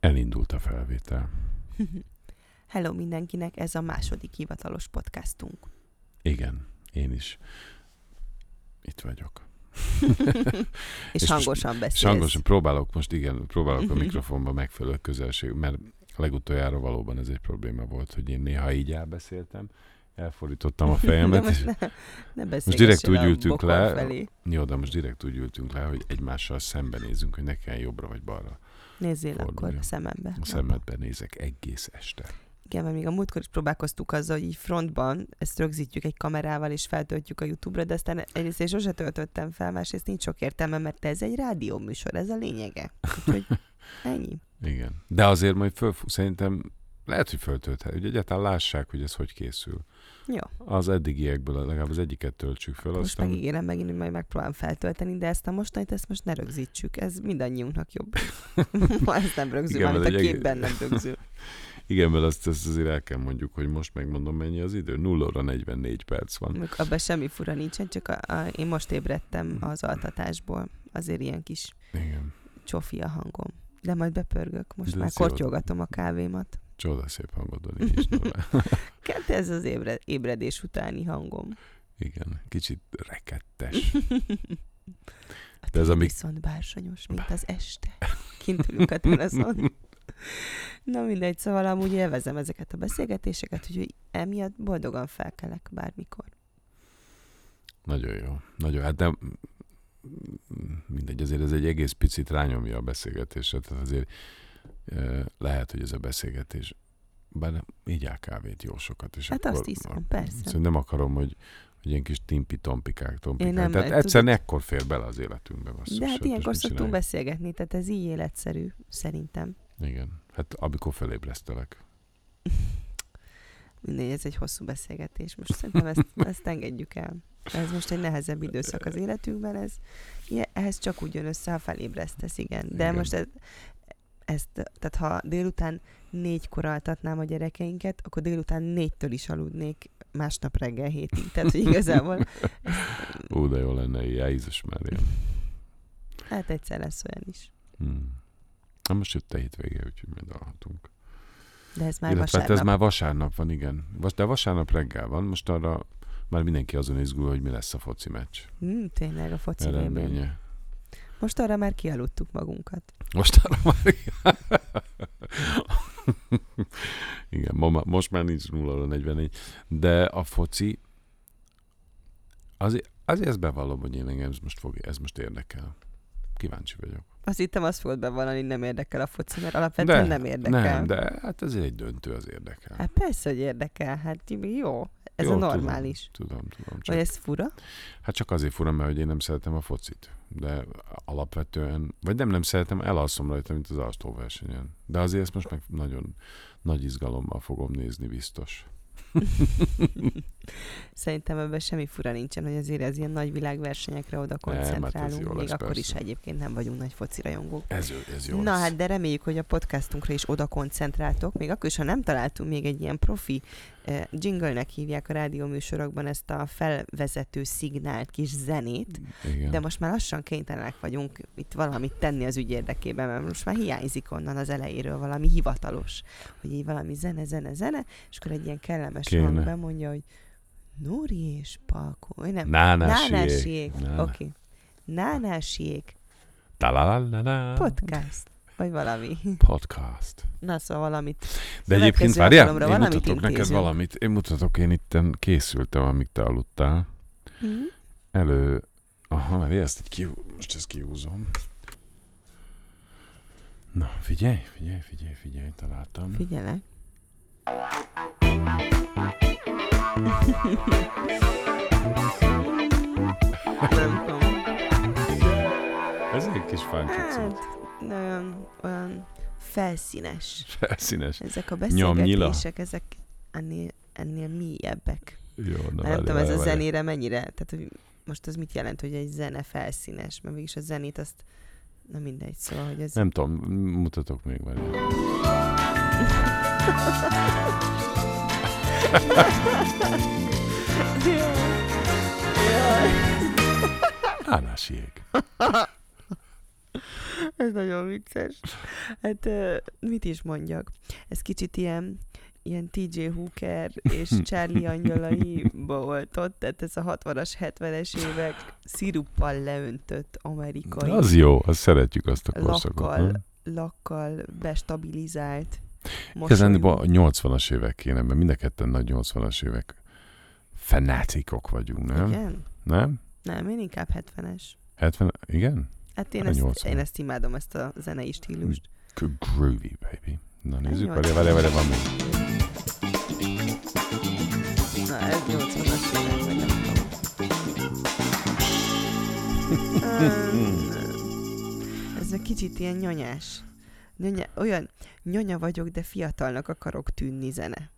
Elindult a felvétel. Hello mindenkinek, ez a második hivatalos podcastunk. Igen, én is. Itt vagyok. és, És hangosan beszélsz. És hangosan próbálok most, igen, próbálok a mikrofonba megfelelő közelség, mert legutoljára valóban ez egy probléma volt, hogy én néha így elbeszéltem, elfordítottam a fejemet, és ne, ne most direkt úgy ültünk le, Felé. jó, de most direkt úgy ültünk le, hogy egymással szembenézünk, hogy ne kell jobbra vagy balra. Nézzél akkor fordulja. a szemembe. A szemedbe nézek egész este. Igen, mert még a múltkor is próbálkoztuk azzal, hogy így frontban ezt rögzítjük egy kamerával, és feltöltjük a YouTube-ra, de aztán egyrészt én sose töltöttem fel, másrészt nincs sok értelme, mert ez egy rádióműsor, ez a lényege. Úgyhogy ennyi. Igen. De azért majd föl, szerintem lehet, hogy föltölthet, hogy egyáltalán lássák, hogy ez hogy készül. Jó, Az eddigiekből legalább az egyiket töltsük fel, most aztán... megígérem megint, hogy majd megpróbálom feltölteni, de ezt a mostanit, ezt most ne rögzítsük, ez mindannyiunknak jobb. Ma ez nem rögzül, Igen, mert a egy képben nem rögzül. Igen, mert azt, azt azért el kell mondjuk, hogy most megmondom mennyi az idő. 0 óra 44 perc van. Abban semmi fura nincsen, csak a, a, én most ébredtem az altatásból. Azért ilyen kis Igen. csofi a hangom. De majd bepörgök, most De már kortyogatom a kávémat. Csoda szép hangod van így is. Ez az ébre, ébredés utáni hangom. Igen, kicsit rekettes. A De ez tiéd a mi- viszont bársonyos, mint az este. Kint ülünk a teraszon. Na mindegy, szóval amúgy élvezem ezeket a beszélgetéseket, úgyhogy emiatt boldogan felkelek bármikor. Nagyon jó. Nagyon, hát de mindegy, azért ez egy egész picit rányomja a beszélgetésre, tehát azért lehet, hogy ez a beszélgetés bár nem, így áll kávét jó sokat. És Hát akkor, azt iszom, persze. Nem akarom, hogy, hogy ilyen kis timpi-tompikák, tompikák. nem, tehát tudod- egyszerűen ekkor fér bele az életünkbe. Basszus, De hát ilyenkor szoktunk beszélgetni, tehát ez így életszerű, szerintem. Igen. Hát amikor felébresztelek. Mindegy, ez egy hosszú beszélgetés. Most szerintem ezt, ezt engedjük el. Ez most egy nehezebb időszak az életünkben, ez, ehhez csak úgy jön össze, ha felébresztesz, igen. De Igen. most ez, ezt, tehát ha délután négykor altatnám a gyerekeinket, akkor délután négytől is aludnék másnap reggel hétig. Tehát, hogy igazából Ú, de jó lenne, Jézus Mária. hát egyszer lesz olyan is. Hmm. Na most jött a hétvége, úgyhogy majd alhatunk. De ez már Illetve hát vasárnap. ez már vasárnap van, igen. De vasárnap reggel van, most arra már mindenki azon izgul, hogy mi lesz a foci meccs Hmm, tényleg a foci eredménye. Most arra már kialudtuk magunkat. Most arra már... Igen, ma, most már nincs 0 44, de a foci azért, azért ezt bevallom, hogy én engem ez most, fog, ez most érdekel. Kíváncsi vagyok. Azt hittem azt fogod bevallani, hogy nem érdekel a foci, mert alapvetően nem érdekel. Nem, de hát ez egy döntő, az érdekel. Hát persze, hogy érdekel. Hát jó, ez Jó, a normális. Tudom, tudom, tudom. Csak, Vagy ez fura? Hát csak azért fura, mert hogy én nem szeretem a focit. De alapvetően, vagy nem nem szeretem, elalszom rajta, mint az alstóversenyen. De azért ezt most meg nagyon nagy izgalommal fogom nézni biztos. Szerintem ebben semmi fura nincsen, hogy azért ez ilyen nagy világversenyekre oda Nem, hát koncentrálunk, jó még lesz, akkor is persze. egyébként nem vagyunk nagy foci rajongók. Ez, ez jó Na lesz. hát, de reméljük, hogy a podcastunkra is oda koncentráltok, még akkor is, ha nem találtunk még egy ilyen profi jingle-nek hívják a rádióműsorokban ezt a felvezető szignált kis zenét, Igen. de most már lassan kénytelenek vagyunk itt valamit tenni az ügy érdekében, mert most már hiányzik onnan az elejéről valami hivatalos, hogy így valami zene, zene, zene, és akkor egy ilyen kellemes hang bemondja, hogy Nóri és vagy nem, Nánásiék. Oké. Okay. Nánásiék podcast, vagy valami. Podcast. Na, szóval valamit. De egyébként várjál, én valamit mutatok neked intézünk. valamit. Én mutatok, én itten készültem, amíg te aludtál. Hm? Elő... Aha, mert ezt így kihú... most ezt kihúzom. Na, figyelj, figyelj, figyelj, figyelj, találtam. Figyelek. Nem tudom. Ez egy kis funky cucc. Hát, nagyon olyan felszínes. Felszínes. Ezek a beszélgetések, ezek ennél, ennél mélyebbek. Jó, na nem tudom, ez a zenére mennyire, tehát hogy most az mit jelent, hogy egy zene felszínes, mert mégis a zenét azt, na mindegy, szóval, hogy ez... Nem tudom, mutatok még várj. Jaj. Nánásiék. Ez nagyon vicces. Hát mit is mondjak? Ez kicsit ilyen ilyen TJ Hooker és Charlie angyalaiba volt ott, tehát ez a 60-as, 70-es évek sziruppal leöntött amerikai Az jó, azt szeretjük azt a korszakot. lakkal, nem? lakkal bestabilizált Igazán a 80-as évek kéne, mert mind a ketten nagy 80-as évek fanatikok vagyunk, nem? Igen? Nem? Nem, én inkább 70-es. 70, igen? Hát én, ezt, 80. én ezt imádom, ezt a zenei stílust. Groovy, baby. Na nézzük, várj, várj, várj, van még. Na, ez 80-as évek, vagy nem tudom. Öm, ez egy kicsit ilyen nyonyás. Nyonya, olyan nyonya vagyok, de fiatalnak akarok tűnni zene.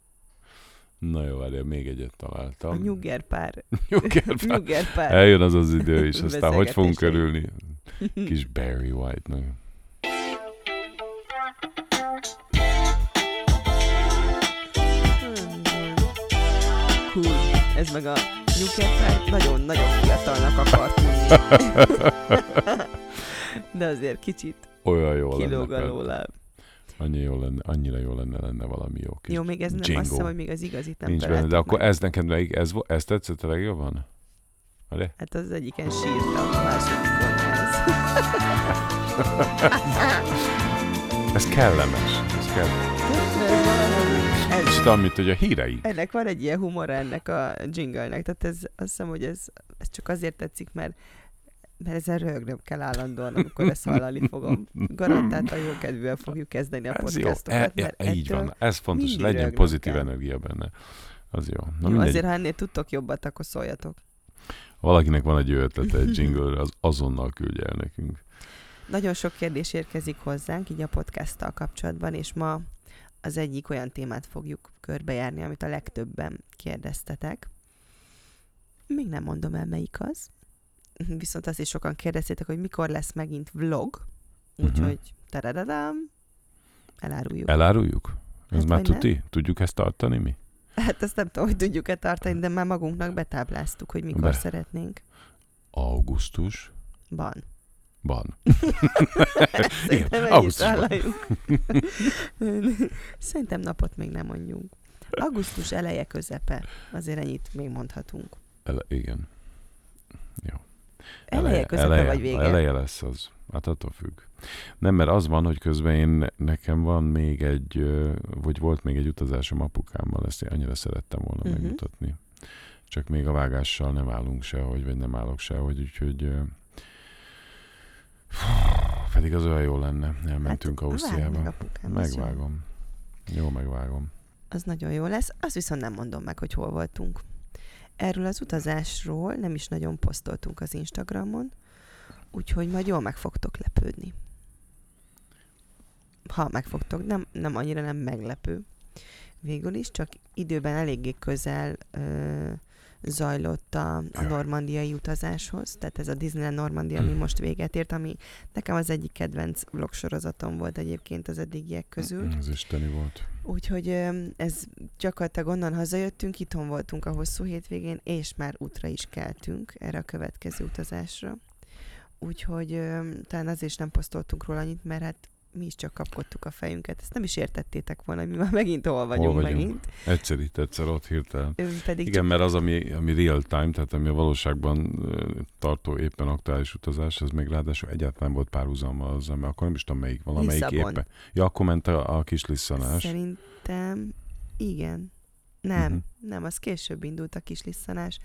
Na jó, várj, még egyet A találtam. nyugger pár. Nyugger. nyugger pár. Eljön az az idő is, aztán hogy fogunk Beszélgetései. örülni kis Barry White-nak. Cool. Ez meg a nyugger pár nagyon-nagyon fiatalnak akar tűnni. de azért kicsit Olyan jó kilóg például. alóla. Annyi jó lenne, annyira jó lenne, lenne valami jó kis Jó, még ez nem azt hiszem, hogy még az igazit nem Nincs benne, de akkor meg. ez neked melyik, ez, ez tetszett a legjobban? Várj? Hát az egyiken sírtam, a másodikon ez. Ez kellemes. Ez kellemes. ez, amit, hogy a hírei. ennek van egy ilyen humor ennek a jingle-nek, tehát ez, azt hiszem, hogy ez, ez csak azért tetszik, mert mert ezzel röhögnöm kell állandóan, amikor ezt hallani fogom. Garantáltan jó kedvűen fogjuk kezdeni a Ez jó. podcastokat, E, mert e, így van. Ez fontos, legyen pozitív kell. energia benne. Az jó. Na jó, mindegy. azért, ha ennél tudtok jobbat, akkor szóljatok. Valakinek van egy jó ötlete egy jingle az azonnal küldje el nekünk. Nagyon sok kérdés érkezik hozzánk, így a podcasttal kapcsolatban, és ma az egyik olyan témát fogjuk körbejárni, amit a legtöbben kérdeztetek. Még nem mondom el, melyik az. Viszont azt is sokan kérdeztétek, hogy mikor lesz megint vlog. Úgyhogy, taradadám, eláruljuk. Eláruljuk? Ez Hát már vagy nem. tuti? Tudjuk ezt tartani mi? Hát azt nem tudom, hogy tudjuk-e tartani, de már magunknak betábláztuk, hogy mikor Be. szeretnénk. Augusztus. Van. Van. Szerintem vállaljuk. Szerintem napot még nem mondjunk. Augusztus eleje közepe. Azért ennyit még mondhatunk. Ele, igen. Jó. Eleje, eleje, vagy vége? Eleje lesz az. Hát attól függ. Nem, mert az van, hogy közben én, nekem van még egy, vagy volt még egy utazásom apukámmal, ezt én annyira szerettem volna uh-huh. megmutatni. Csak még a vágással nem állunk sehogy, vagy nem állok sehogy, úgyhogy ö, pedig az olyan jó lenne. Elmentünk hát, Ausztriába. Megvágom. Jó, megvágom. Az nagyon jó lesz. Azt viszont nem mondom meg, hogy hol voltunk. Erről az utazásról nem is nagyon posztoltunk az Instagramon, úgyhogy majd jól meg fogtok lepődni. Ha megfogtok, nem, nem annyira nem meglepő. Végül is, csak időben eléggé közel ö, zajlott a, a normandiai utazáshoz, tehát ez a Disneyland Normandia, ami Mm. most véget ért, ami nekem az egyik kedvenc vlogsorozatom volt egyébként az eddigiek közül. Ez isteni volt. Úgyhogy ez gyakorlatilag onnan hazajöttünk, itthon voltunk a hosszú hétvégén, és már útra is keltünk erre a következő utazásra. Úgyhogy talán azért is nem posztoltunk róla annyit, mert hát mi is csak kapkodtuk a fejünket. Ezt nem is értettétek volna, hogy mi már megint hol vagyunk, vagyunk? megint. Egyszer itt, egyszer ott hirtelen. Pedig Igen, mert az, ami, ami real time, tehát ami a valóságban tartó éppen aktuális utazás, ez még ráadásul egyáltalán volt párhuzammal azzal, mert akkor nem is tudom melyik, valamelyik Lisszabon. éppen. Ja, akkor ment a, a kis lisszanás. Szerintem igen. Nem, uh-huh. nem, az később indult a kis lisszanás.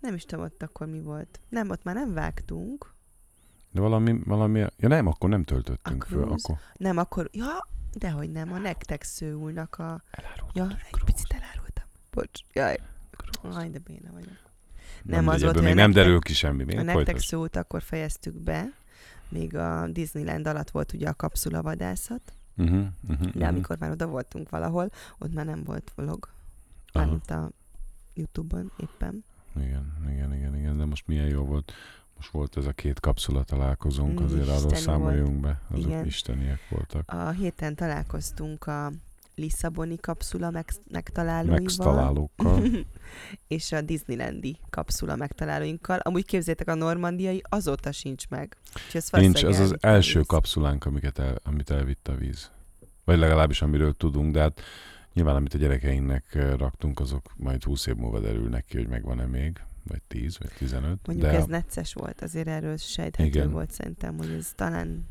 Nem is tudom ott akkor mi volt. Nem, ott már nem vágtunk. De valami, valami, ja nem, akkor nem töltöttünk A föl, cruise? akkor Nem, akkor, ja, dehogy nem, a nektek szőulnak a... Ja, egy picit elárultam. Bocs, jaj. Aj, de béna vagyok. Nem, Nem, az volt, még nem nektek- derül ki semmi. Még A nektek folytasd. szót akkor fejeztük be, még a Disneyland alatt volt ugye a kapszulavadászat, Uh-huh, uh-huh, de amikor már oda voltunk valahol, ott már nem volt vlog. Mármint a Youtube-on éppen. Igen, igen, igen, igen, de most milyen jó volt. Most volt ez a két kapszula találkozónk, Mm, azért arról isteni számoljunk be. Azok Igen. isteniek voltak. A héten találkoztunk a Lisszaboni kapszula meg, megtalálóival. Megtalálókkal. és a Disneylandi kapszula megtalálóinkkal. Amúgy képzétek, a normandiai azóta sincs meg. Nincs, ez az első kapszulánk, amiket el, amit elvitt a víz. Vagy legalábbis amiről tudunk, de hát nyilván amit a gyerekeinknek raktunk, azok majd 20 év múlva derülnek ki, hogy megvan-e még vagy 10, vagy 15. Mondjuk de ez necces volt, azért erről sejthető Igen. volt szerintem, hogy ez talán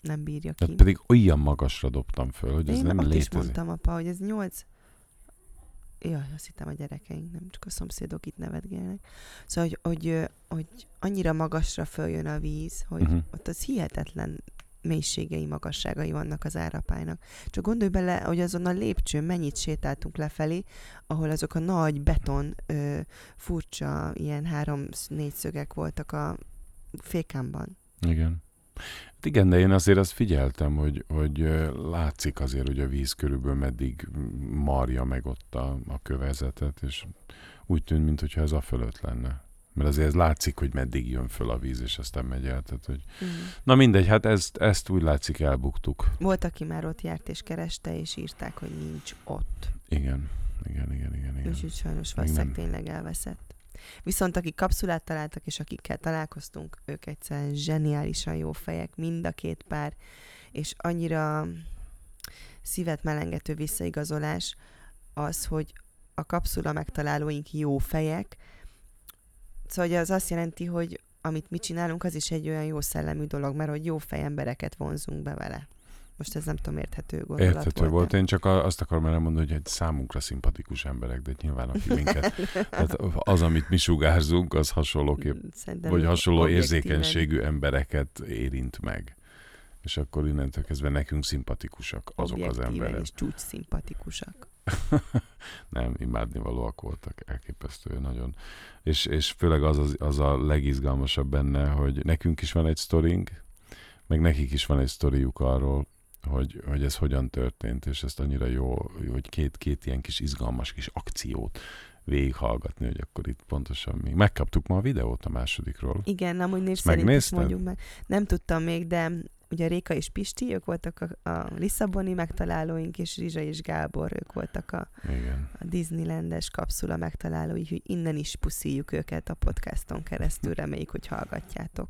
nem bírja ki. Tehát pedig olyan magasra dobtam föl, hogy ez Én nem létezik. is mondtam, apa, hogy ez 8... Jaj, azt hittem a gyerekeink, nem csak a szomszédok itt nevetgélnek. Szóval, hogy, hogy, hogy annyira magasra följön a víz, hogy uh-huh. ott az hihetetlen mélységei, magasságai vannak az árapálynak. Csak gondolj bele, hogy azon a lépcsőn mennyit sétáltunk lefelé, ahol azok a nagy beton, ö, furcsa, ilyen három-négy szögek voltak a fékámban. Igen. Hát igen, de én azért azt figyeltem, hogy, hogy látszik azért, hogy a víz körülbelül meddig marja meg ott a, a kövezetet, és úgy tűnt, mintha ez a fölött lenne. Mert azért ez látszik, hogy meddig jön föl a víz, és aztán megy el. Tehát, hogy... Mm. Na mindegy, hát ezt, ezt úgy látszik elbuktuk. Volt, aki már ott járt és kereste, és írták, hogy nincs ott. Igen, igen, igen, igen. igen. Úgyhogy sajnos valószínűleg tényleg elveszett. Viszont akik kapszulát találtak, és akikkel találkoztunk, ők egyszerűen zseniálisan jó fejek, mind a két pár, és annyira szívet melengető visszaigazolás az, hogy a kapszula megtalálóink jó fejek, Szóval az azt jelenti, hogy amit mi csinálunk, az is egy olyan jó szellemű dolog, mert hogy jó fej embereket vonzunk be vele. Most ez nem tudom, érthető gondolat Érthető volt. volt. Én csak azt akarom elmondani, hogy egy számunkra szimpatikus emberek, de nyilván aki minket, tehát az, amit mi sugárzunk, az hasonlóképp, Szerintem vagy hasonló érzékenységű embereket érint meg. És akkor innentől kezdve nekünk szimpatikusak azok az emberek. és csúcs szimpatikusak. nem, imádnivalóak voltak, elképesztő nagyon. És, és főleg az, az, az a legizgalmasabb benne, hogy nekünk is van egy sztorink, meg nekik is van egy sztoriuk arról, hogy, hogy ez hogyan történt, és ezt annyira jó, hogy két, két ilyen kis izgalmas kis akciót végighallgatni, hogy akkor itt pontosan mi. Megkaptuk ma a videót a másodikról. Igen, amúgy név szerint is mondjuk meg. Nem tudtam még, de ugye Réka és Pisti, ők voltak a, a Lisszaboni megtalálóink, és Rizsa és Gábor, ők voltak a, Igen. a Disneylandes kapszula megtalálói, hogy innen is puszíjuk őket a podcaston keresztül, reméljük, hogy hallgatjátok.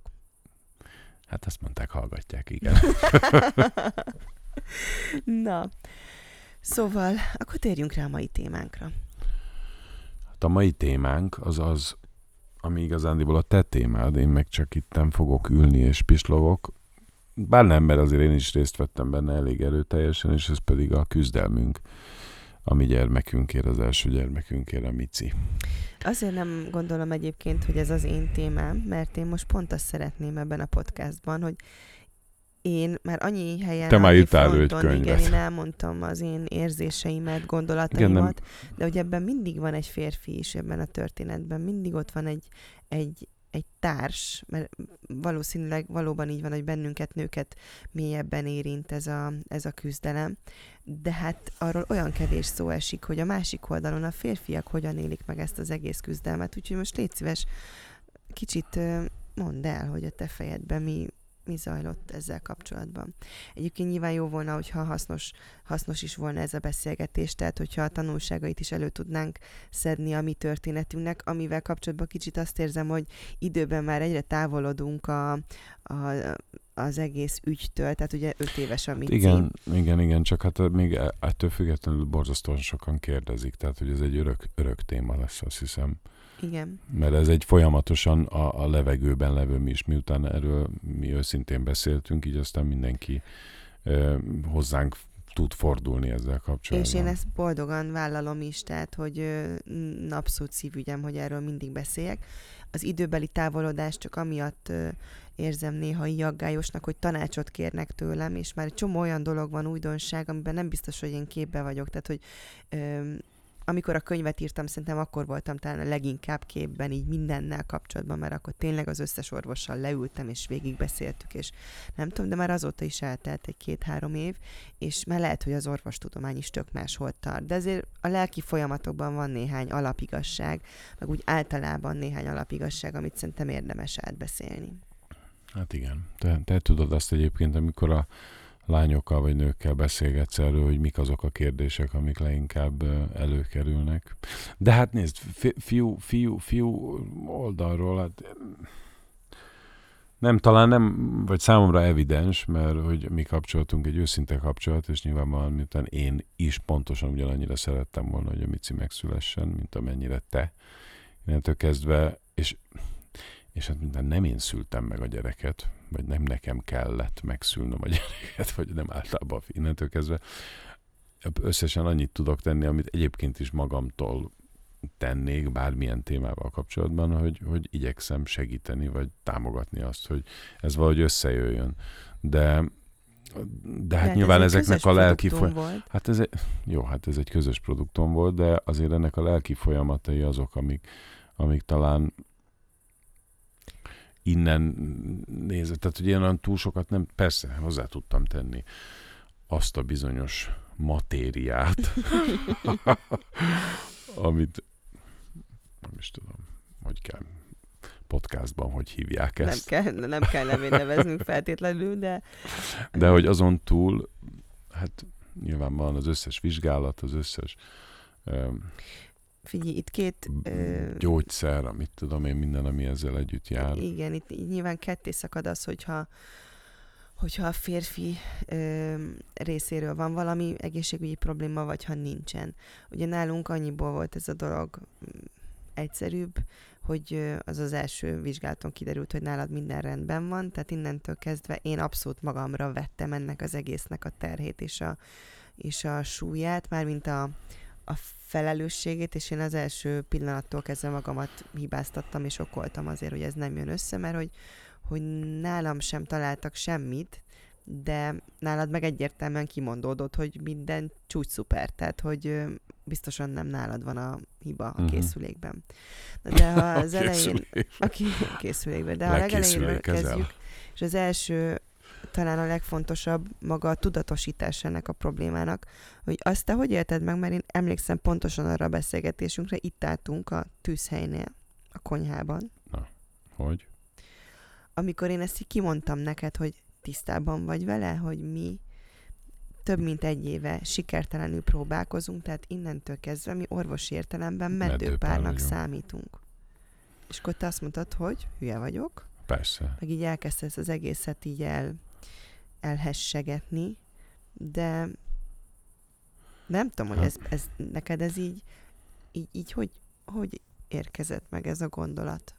Hát azt mondták, hallgatják, igen. Na, szóval, akkor térjünk rá a mai témánkra. Hát a mai témánk az az, ami igazándiból a te témád, én meg csak itten fogok ülni és pislogok, bár nem, mert azért én is részt vettem benne elég erőteljesen, és ez pedig a küzdelmünk a mi gyermekünkért, az első gyermekünkért, a Mici. Azért nem gondolom egyébként, hogy ez az én témám, mert én most pont azt szeretném ebben a podcastban, hogy én már annyi helyen... Te már írtál egy könyvet. Igen, én elmondtam az én érzéseimet, gondolataimat, igen, de hogy ebben mindig van egy férfi is ebben a történetben, mindig ott van egy, egy, egy társ, mert valószínűleg valóban így van, hogy bennünket, nőket mélyebben érint ez a, ez a küzdelem, de hát arról olyan kevés szó esik, hogy a másik oldalon a férfiak hogyan élik meg ezt az egész küzdelmet, úgyhogy most légy szíves, kicsit mondd el, hogy a te fejedben mi, mi zajlott ezzel kapcsolatban. Egyébként nyilván jó volna, hogyha hasznos, hasznos is volna ez a beszélgetés, tehát hogyha a tanulságait is elő tudnánk szedni a mi történetünknek, amivel kapcsolatban kicsit azt érzem, hogy időben már egyre távolodunk a, a, az egész ügytől, tehát ugye öt éves a hát Igen, igen, igen, csak hát még ettől függetlenül borzasztóan sokan kérdezik, tehát hogy ez egy örök, örök téma lesz, azt hiszem. Igen. Mert ez egy folyamatosan a, a levegőben levő mi is, miután erről mi őszintén beszéltünk, így aztán mindenki ö, hozzánk tud fordulni ezzel kapcsolatban. És én ezt boldogan vállalom is, tehát hogy abszolút szívügyem, hogy erről mindig beszéljek. Az időbeli távolodás csak amiatt érzem néha így aggályosnak, hogy tanácsot kérnek tőlem, és már egy csomó olyan dolog van, újdonság, amiben nem biztos, hogy én képbe vagyok. Tehát, hogy amikor a könyvet írtam, szerintem akkor voltam talán a leginkább képben így mindennel kapcsolatban, mert akkor tényleg az összes orvossal leültem, és végigbeszéltük, és nem tudom, de már azóta is eltelt egy két-három év, és már lehet, hogy az orvostudomány is tök máshol tart. De azért a lelki folyamatokban van néhány alapigasság, meg úgy általában néhány alapigasság, amit szerintem érdemes átbeszélni. Hát igen. Te, te tudod azt egyébként, amikor a lányokkal vagy nőkkel beszélgetsz erről, hogy mik azok a kérdések, amik leginkább előkerülnek. De hát nézd, fiú, fiú, fiú oldalról, hát nem, talán nem, vagy számomra evidens, mert hogy mi kapcsolatunk egy őszinte kapcsolat, és nyilvánvalóan, miután én is pontosan ugyanannyira szerettem volna, hogy a Mici megszülessen, mint amennyire te. Innentől kezdve, és, és hát minden nem én szültem meg a gyereket, vagy nem nekem kellett megszülnöm a gyereket, vagy nem általában innentől kezdve összesen annyit tudok tenni, amit egyébként is magamtól tennék bármilyen témával kapcsolatban, hogy, hogy igyekszem segíteni, vagy támogatni azt, hogy ez valahogy összejöjjön. De de hát de nyilván ez ezeknek a lelki folyamatai... Hát ez egy, jó, hát ez egy közös produktum volt, de azért ennek a lelki folyamatai azok, amik, amik talán innen nézett. Tehát, hogy ilyen túl sokat nem, persze, hozzá tudtam tenni azt a bizonyos matériát, amit nem is tudom, hogy kell podcastban, hogy hívják ezt. Nem kell, nem kell nevén neveznünk feltétlenül, de... De hogy azon túl, hát nyilván van az összes vizsgálat, az összes um, Figyelj, itt két... Uh, gyógyszer, amit tudom én, minden, ami ezzel együtt jár. Igen, itt nyilván ketté szakad az, hogyha hogyha a férfi ö, részéről van valami egészségügyi probléma, vagy ha nincsen. Ugye nálunk annyiból volt ez a dolog egyszerűbb, hogy az az első vizsgálaton kiderült, hogy nálad minden rendben van, tehát innentől kezdve én abszolút magamra vettem ennek az egésznek a terhét és a, és a súlyát, mármint a, a felelősségét, és én az első pillanattól kezdve magamat hibáztattam, és okoltam azért, hogy ez nem jön össze, mert hogy, hogy nálam sem találtak semmit, de nálad meg egyértelműen kimondódott, hogy minden csúcs szuper, tehát hogy biztosan nem nálad van a hiba a mhm. készülékben. De ha az elején... A készülékben. De ha a legelején kezdjük, és az első talán a legfontosabb maga a tudatosítás ennek a problémának, hogy azt te hogy élted meg, mert én emlékszem pontosan arra a beszélgetésünkre, itt álltunk a tűzhelynél, a konyhában. Na, hogy? Amikor én ezt így kimondtam neked, hogy tisztában vagy vele, hogy mi több mint egy éve sikertelenül próbálkozunk, tehát innentől kezdve mi orvosi értelemben meddőpárnak számítunk. És akkor te azt mondtad, hogy hülye vagyok. Persze. Meg így elkezdte ezt az egészet így el, elhessegetni, de nem tudom, hogy ez, ez neked ez így, így, így hogy, hogy érkezett meg ez a gondolat?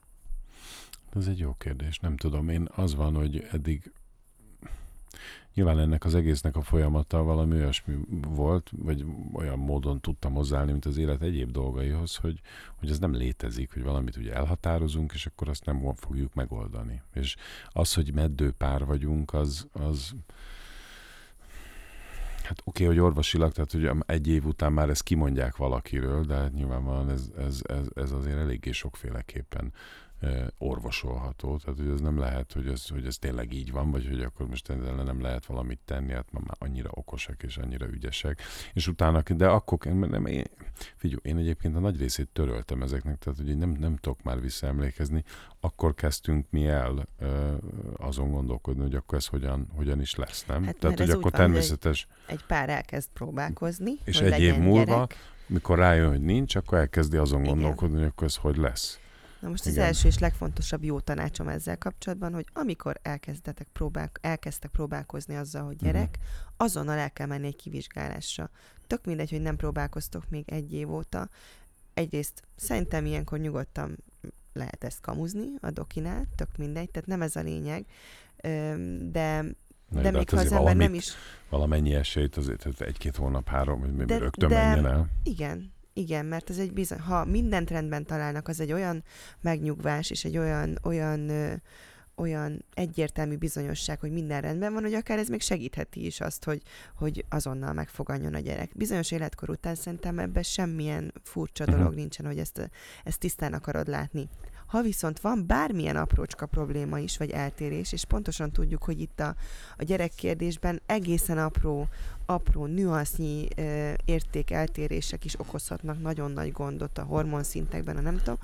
Ez egy jó kérdés, nem tudom. Én az van, hogy eddig Nyilván ennek az egésznek a folyamata valami olyasmi volt, vagy olyan módon tudtam hozzáállni, mint az élet egyéb dolgaihoz, hogy, hogy ez nem létezik, hogy valamit ugye elhatározunk, és akkor azt nem fogjuk megoldani. És az, hogy meddő pár vagyunk, az, az Hát oké, okay, hogy orvosilag, tehát hogy egy év után már ezt kimondják valakiről, de hát nyilvánvalóan ez, ez, ez, ez azért eléggé sokféleképpen orvosolható, tehát hogy ez nem lehet, hogy ez, hogy ez tényleg így van, vagy hogy akkor most ezzel nem lehet valamit tenni, hát már annyira okosak és annyira ügyesek. És utána, de akkor, nem, én, figyelj, én egyébként a nagy részét töröltem ezeknek, tehát hogy nem, nem tudok már visszaemlékezni, akkor kezdtünk mi el azon gondolkodni, hogy akkor ez hogyan, hogyan is lesz, nem? Hát, tehát, hogy akkor van, természetes... Egy, egy pár elkezd próbálkozni, És egy év múlva, gyerek. mikor rájön, hogy nincs, akkor elkezdi azon Igen. gondolkodni, hogy akkor ez hogy lesz. Na most Igen. az első és legfontosabb jó tanácsom ezzel kapcsolatban, hogy amikor elkezdetek próbál, elkezdtek próbálkozni azzal, hogy gyerek, uh-huh. azonnal el kell menni egy kivizsgálásra. Tök mindegy, hogy nem próbálkoztok még egy év óta. Egyrészt szerintem ilyenkor nyugodtan lehet ezt kamuzni a dokinál, tök mindegy, tehát nem ez a lényeg, de Na, de, de még hát ha az ember nem is... Valamennyi esélyt azért egy-két hónap, három, hogy de, rögtön de, menjen el. Igen, igen, mert ez egy bizony, ha mindent rendben találnak, az egy olyan megnyugvás, és egy olyan, olyan, ö, olyan egyértelmű bizonyosság, hogy minden rendben van, hogy akár ez még segítheti is azt, hogy, hogy azonnal megfogadjon a gyerek. Bizonyos életkor után szerintem ebben semmilyen furcsa dolog uh-huh. nincsen, hogy ezt, ezt tisztán akarod látni. Ha viszont van bármilyen aprócska probléma is, vagy eltérés, és pontosan tudjuk, hogy itt a, a gyerekkérdésben egészen apró, apró nüansznyi e, értékeltérések is okozhatnak nagyon nagy gondot a hormonszintekben, a nem tudom.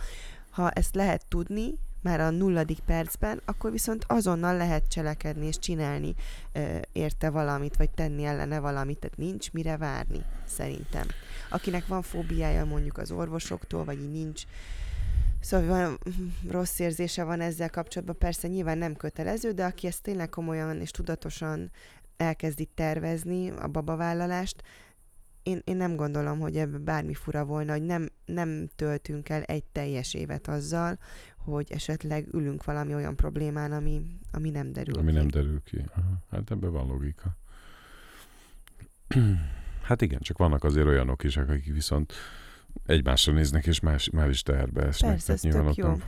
Ha ezt lehet tudni, már a nulladik percben, akkor viszont azonnal lehet cselekedni és csinálni ö, érte valamit, vagy tenni ellene valamit, tehát nincs mire várni, szerintem. Akinek van fóbiája mondjuk az orvosoktól, vagy így nincs, Szóval van, rossz érzése van ezzel kapcsolatban, persze nyilván nem kötelező, de aki ezt tényleg komolyan és tudatosan elkezdi tervezni, a babavállalást, én, én nem gondolom, hogy ebben bármi fura volna, hogy nem, nem töltünk el egy teljes évet azzal, hogy esetleg ülünk valami olyan problémán, ami, ami nem derül Ami ki. nem derül ki. Aha. Hát ebben van logika. Hát igen, csak vannak azért olyanok is, akik viszont egymásra néznek, és más, már is teherbe esnek. Persze, ez tök jó. nem-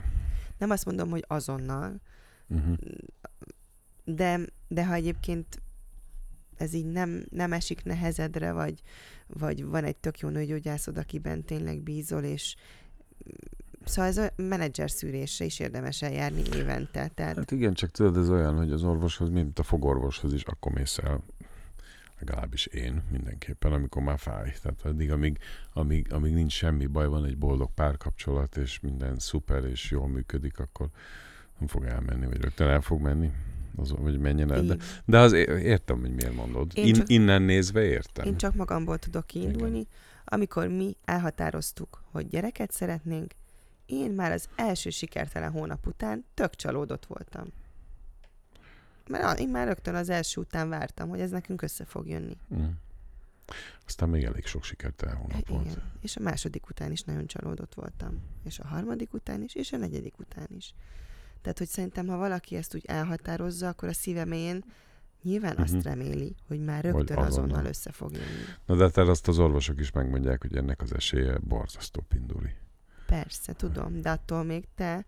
Nem azt mondom, hogy azonnal, Uh-huh. de, de ha egyébként ez így nem, nem esik nehezedre, vagy, vagy van egy tök jó nőgyógyászod, akiben tényleg bízol, és szóval ez a menedzser szűrésre is érdemes eljárni évente. Tehát Hát igen, csak tudod, ez olyan, hogy az orvoshoz, mint a fogorvoshoz is, akkor mész el, legalábbis én mindenképpen, amikor már fáj. Tehát addig, amíg, amíg, amíg nincs semmi baj, van egy boldog párkapcsolat, és minden szuper, és jól működik, akkor nem fog elmenni, vagy rögtön el fog menni, az, vagy menjen el. De, de az értem, hogy miért mondod. Én In, csak- innen nézve értem. én csak magamból tudok kiindulni. Amikor mi elhatároztuk, hogy gyereket szeretnénk, én már az első sikertelen hónap után tök csalódott voltam. Mert én már rögtön az első után vártam, hogy ez nekünk össze fog jönni. Mm. Aztán még elég sok sikertelen hónap volt. Igen. És a második után is nagyon csalódott voltam. És a harmadik után is, és a negyedik után is. Tehát, hogy szerintem, ha valaki ezt úgy elhatározza, akkor a szíve mélyén nyilván Mhm. azt reméli, hogy már rögtön azonnal. azonnal össze fog jönni. Na de hát azt az orvosok is megmondják, hogy ennek az esélye borzasztó pinduli. Persze, tudom, de attól még te,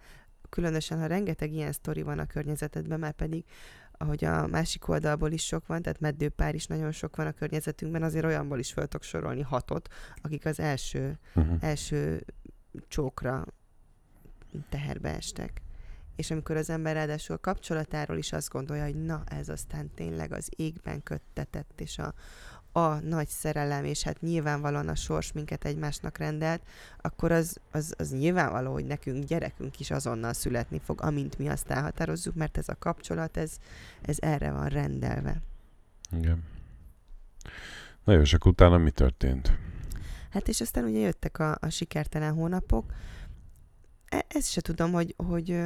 különösen, ha rengeteg ilyen sztori van a környezetedben, már pedig ahogy a másik oldalból is sok van, tehát meddőpár is nagyon sok van a környezetünkben, azért olyanból is tudok sorolni hatot, akik az első Uh-huh. első csókra teherbe estek. És amikor az ember ráadásul a kapcsolatáról is azt gondolja, hogy na, ez aztán tényleg az égben köttetett, és a, a nagy szerelem, és hát nyilvánvalóan a sors minket egymásnak rendelt, akkor az, az, az nyilvánvaló, hogy nekünk gyerekünk is azonnal születni fog, amint mi azt elhatározzuk, mert ez a kapcsolat, ez, ez erre van rendelve. Igen. Na jó, és akkor utána mi történt? Hát és aztán ugye jöttek a, a sikertelen hónapok. E- ezt se tudom, hogy, hogy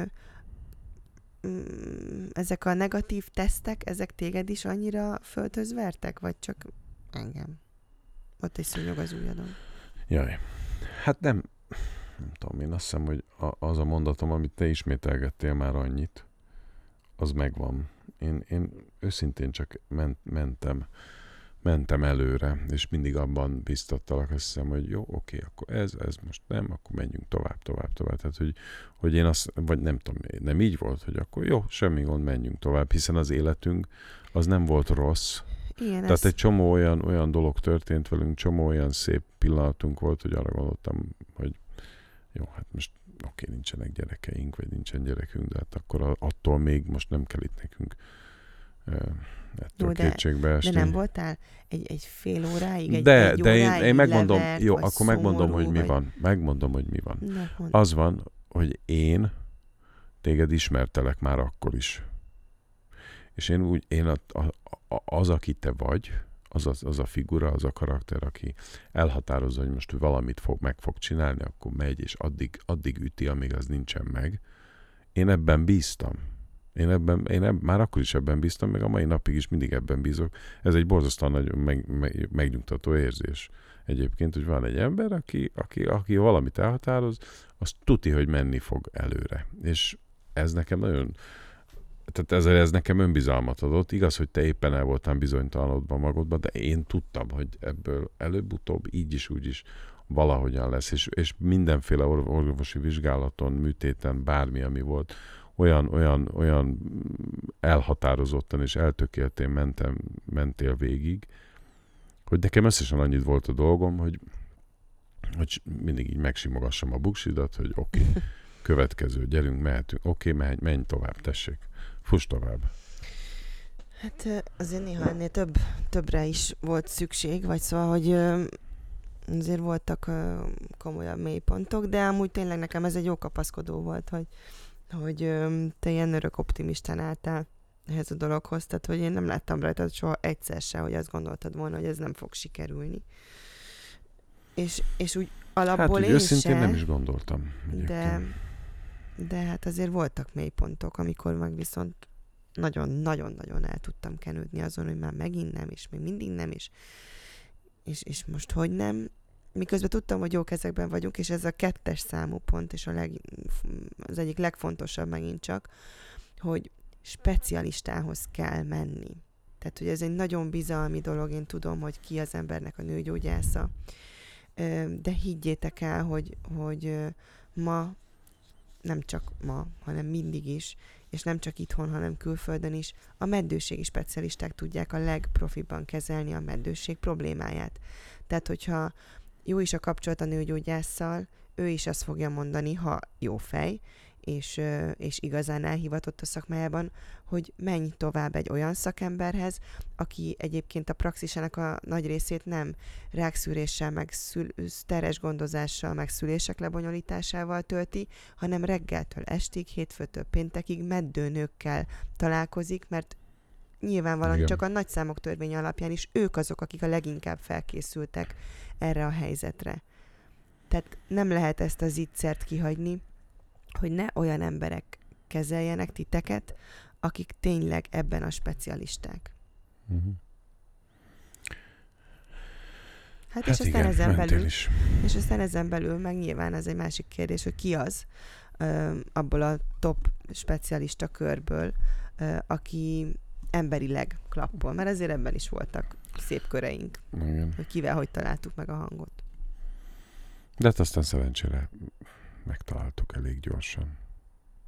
mm, ezek a negatív tesztek, ezek téged is annyira föltözvertek, vagy csak engem? Ott egy szúnyog az ujjadon. Jaj. Hát nem, nem tudom, én azt hiszem, hogy a, az a mondatom, amit te ismételgettél már annyit, az megvan. Én, én őszintén csak ment, mentem, mentem előre, és mindig abban biztattalak, azt hiszem, hogy jó, oké, akkor ez, ez most nem, akkor menjünk tovább, tovább, tovább. Tehát, hogy, hogy én azt, vagy nem tudom, nem így volt, hogy akkor jó, semmi gond, menjünk tovább, hiszen az életünk az nem volt rossz, Igen, tehát ez, egy csomó olyan, olyan dolog történt velünk, csomó olyan szép pillanatunk volt, hogy arra gondoltam, hogy jó, hát most oké, nincsenek gyerekeink, vagy nincsen gyerekünk, de hát akkor attól még most nem kell itt nekünk ettől Jó, de- kétségbe de nem voltál egy, egy fél óráig, egy, de, egy de én, óráig én megmondom, levert, jó, akkor megmondom, szomorú, hogy mi vagy... van. Megmondom, hogy mi van. Az van, hogy én téged ismertelek már akkor is. És én úgy, én a, a, az, aki te vagy, az, az, az a figura, az a karakter, aki elhatározza, hogy most valamit fog, meg fog csinálni, akkor megy, és addig, addig üti, amíg az nincsen meg. Én ebben bíztam. Én, ebben, én ebben, már akkor is ebben bíztam, meg a mai napig is mindig ebben bízok. Ez egy borzasztóan nagy meg, meg, megnyugtató érzés egyébként, hogy van egy ember, aki, aki, aki valamit elhatároz, az tuti, hogy menni fog előre. És ez nekem nagyon, tehát ezzel ez nekem önbizalmat adott. Igaz, hogy te éppen el voltál bizonytalanodban magadban, de én tudtam, hogy ebből előbb-utóbb így is, úgy is valahogyan lesz. És, és mindenféle or- orvosi vizsgálaton, műtéten, bármi, ami volt, olyan, olyan, olyan elhatározottan és eltökéltén mentem, mentél végig, hogy nekem összesen annyit volt a dolgom, hogy, hogy mindig így megsimogassam a buksidat, hogy oké, okay, következő, gyerünk, mehetünk, oké, okay, menj, menj tovább, tessék, fuss tovább. Hát azért néha ennél több, többre is volt szükség, vagy szóval, hogy azért voltak komolyabb mélypontok, de amúgy tényleg nekem ez egy jó kapaszkodó volt, hogy, hogy te ilyen örök optimistán álltál ehhez a dologhoz, tehát hogy én nem láttam rajtad soha egyszer se, hogy azt gondoltad volna, hogy ez nem fog sikerülni. És, és úgy alapból hát, én őszintén se, nem is gondoltam. egyébként. de hát azért voltak mélypontok, amikor meg viszont nagyon-nagyon-nagyon el tudtam kenődni azon, hogy már megint nem, és még mindig nem, és, és, és most hogy nem. Miközben tudtam, hogy jó kezekben vagyunk, és ez a kettes számú pont, és a leg, az egyik legfontosabb megint csak, hogy specialistához kell menni. Tehát, hogy ez egy nagyon bizalmi dolog, én tudom, hogy ki az embernek a nőgyógyásza, de higgyétek el, hogy, hogy ma, nem csak ma, hanem mindig is, és nem csak itthon, hanem külföldön is, a meddőségi specialisták tudják a legprofibban kezelni a meddőség problémáját. Tehát, hogyha jó is a kapcsolat a nőgyógyásszal, ő is azt fogja mondani, ha jó fej, és, és igazán elhivatott a szakmájában, hogy menj tovább egy olyan szakemberhez, aki egyébként a praxisának a nagy részét nem rákszűréssel, meg szül, teres gondozással, meg szülések lebonyolításával tölti, hanem reggeltől estig, hétfőtől péntekig meddőnőkkel találkozik, mert nyilvánvalóan Igen. csak a nagyszámok törvény alapján is ők azok, akik a leginkább felkészültek erre a helyzetre. Tehát nem lehet ezt az ittszert kihagyni, hogy ne olyan emberek kezeljenek titeket, akik tényleg ebben a specialisták. Uh-huh. Hát, Hát és aztán igen, ezen mentél belül, is. és aztán ezen belül meg nyilván ez egy másik kérdés, hogy ki az ö, abból a top specialista körből, ö, aki emberileg klappol, mert azért ebben is voltak szép köreink, Igen. hogy kivel hogy találtuk meg a hangot. De hát aztán szerencsére megtaláltuk elég gyorsan.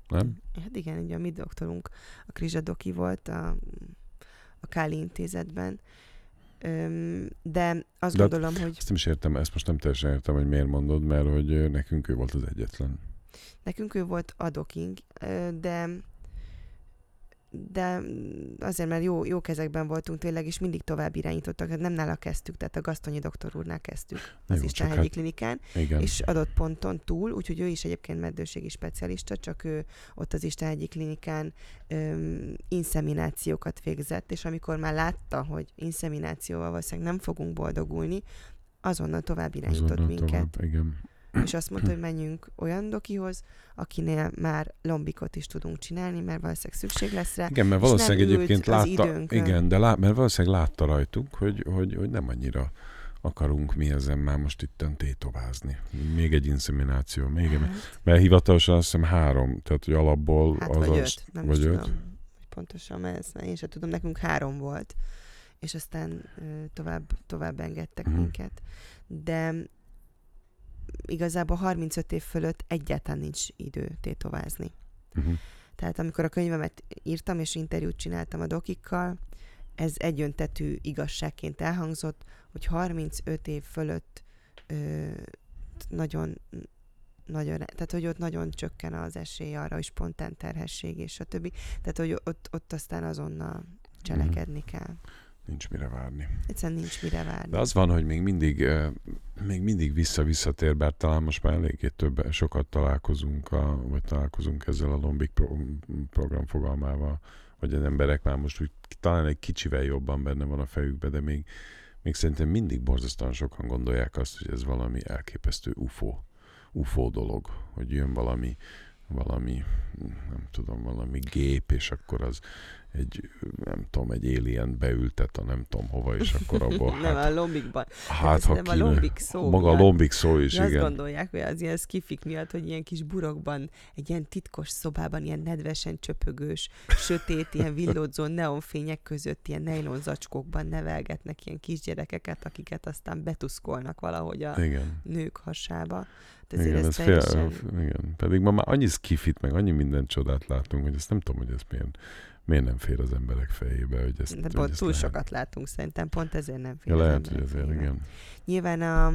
Nem? Hát igen, ugye a mi doktorunk, a Krizsa Doki volt a, a Káli intézetben, Öm, de azt De- gondolom, hogy Ezt nem is értem, ezt most nem teljesen értem, hogy miért mondod, mert hogy nekünk ő volt az egyetlen. nekünk ő volt a doking, de de azért, mert jó, jó kezekben voltunk tényleg, és mindig tovább irányítottak. Hát Nem nála kezdtük, tehát a Gasztonyi doktor úrnál kezdtük az Jó, Istenhegyi hát- klinikán, Igen. és adott ponton túl, úgyhogy ő is egyébként meddőségi specialista, csak ő ott az Istenhegyi klinikán öm, inszeminációkat végzett, és amikor már látta, hogy inszeminációval valószínűleg nem fogunk boldogulni, azonnal tovább irányított Azonnal minket. tovább, igen. És azt mondta, hogy menjünk olyan dokihoz, akinél már lombikot is tudunk csinálni, mert valószínűleg szükség lesz rá. Igen, mert valószínűleg egyébként látta, időnkön. igen, de lá, mert valószínűleg látta rajtuk, hogy, hogy, hogy nem annyira akarunk mi ezen már most itt tétovázni. Még egy inszemináció, még egy, Hát, mert hivatalosan azt hiszem három, tehát hogy alapból hát az vagy az, öt, nem vagy is öt. tudom, pontosan, mert ezt én sem tudom, nekünk három volt, és aztán tovább, tovább engedtek Mhm. minket. De igazából 35 év fölött egyáltalán nincs idő tétovázni. Uh-huh. Tehát amikor a könyvemet írtam és interjút csináltam a dokikkal, ez egyöntetű igazságként elhangzott, hogy 35 év fölött ö, nagyon, nagyon, tehát hogy ott nagyon csökken az esély arra, hogy spontán terhesség és a többi. Tehát, hogy ott, ott aztán azonnal cselekedni kell. Nincs mire várni. Egyszerűen nincs mire várni. De az van, hogy még mindig, még mindig vissza-visszatér, bár talán most már eléggé több, sokat találkozunk, a, vagy találkozunk ezzel a Lombik pro, program fogalmával, hogy az emberek már most úgy talán egy kicsivel jobban benne van a fejükbe, de még, még szerintem mindig borzasztóan sokan gondolják azt, hogy ez valami elképesztő UFO, UFO dolog, hogy jön valami, valami, nem tudom, valami gép, és akkor az egy, nem tudom, egy alien beültet a nem tudom hova, és akkor abból, nem hát, a lombikban. hát ha nem a kéne- lombik szó Maga a lombik szó is, De azt igen. gondolják, hogy az ilyen skifik miatt, hogy ilyen kis burokban, egy ilyen titkos szobában, ilyen nedvesen csöpögős, sötét, ilyen villódzó neonfények között, ilyen nejlon zacskókban nevelgetnek ilyen kisgyerekeket, akiket aztán betuszkolnak valahogy a Igen. nők hasába. De azért Igen, ez ez fél, teljesen... igen, pedig ma már annyi skifit, meg annyi minden csodát látunk, hogy ezt nem tudom, hogy ez miért, miért nem fér az emberek fejébe, hogy ezt, De hogy pont ezt túl lehet. sokat látunk szerintem, pont ezért nem fél Ja, lehet, hogy ezért, fejébe. igen. Nyilván a,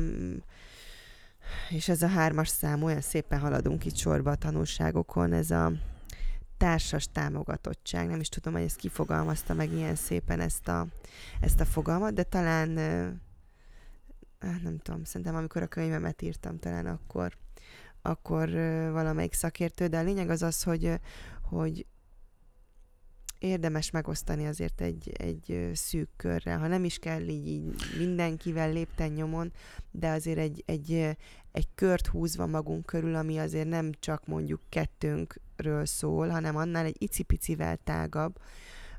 és ez a hármas szám, olyan szépen haladunk itt sorba a tanulságokon, ez a társas támogatottság. Nem is tudom, hogy ezt kifogalmazta meg ilyen szépen ezt a, ezt a fogalmat, de talán ah, nem tudom, szerintem amikor a könyvemet írtam, talán akkor akkor valamelyik szakértő, de a lényeg az az, hogy, hogy érdemes megosztani azért egy, egy szűk körrel, ha nem is kell így, így mindenkivel lépten nyomon, de azért egy, egy, egy kört húzva magunk körül, ami azért nem csak mondjuk kettőnkről szól, hanem annál egy icipicivel tágabb,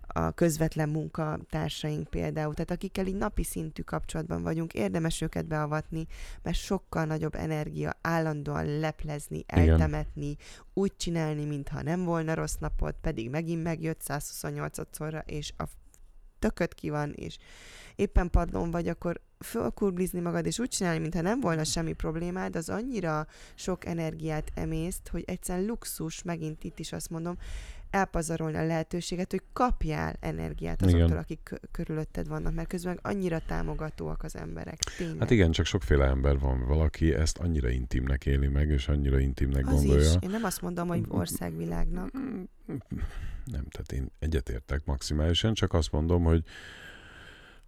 a közvetlen munkatársaink például, tehát akikkel így napi szintű kapcsolatban vagyunk, érdemes őket beavatni, mert sokkal nagyobb energia állandóan leplezni, Igen. eltemetni, úgy csinálni, mintha nem volna rossz napot, pedig megint megjött 128-szorra, és a tököt ki van, és éppen padlón vagy, akkor fölkurblizni magad, és úgy csinálni, mintha nem volna semmi problémád, az annyira sok energiát emészt, hogy egyszerűen luxus, megint itt is azt mondom, elpazarolni a lehetőséget, hogy kapjál energiát azoktól, Igen. akik kö- körülötted vannak, mert közben annyira támogatóak az emberek. Tényleg. Hát igen, csak sokféle ember van. Valaki ezt annyira intimnek éli meg, és annyira intimnek az gondolja. is. Én nem azt mondom, hogy országvilágnak. Nem, tehát én egyetértek maximálisan, csak azt mondom, hogy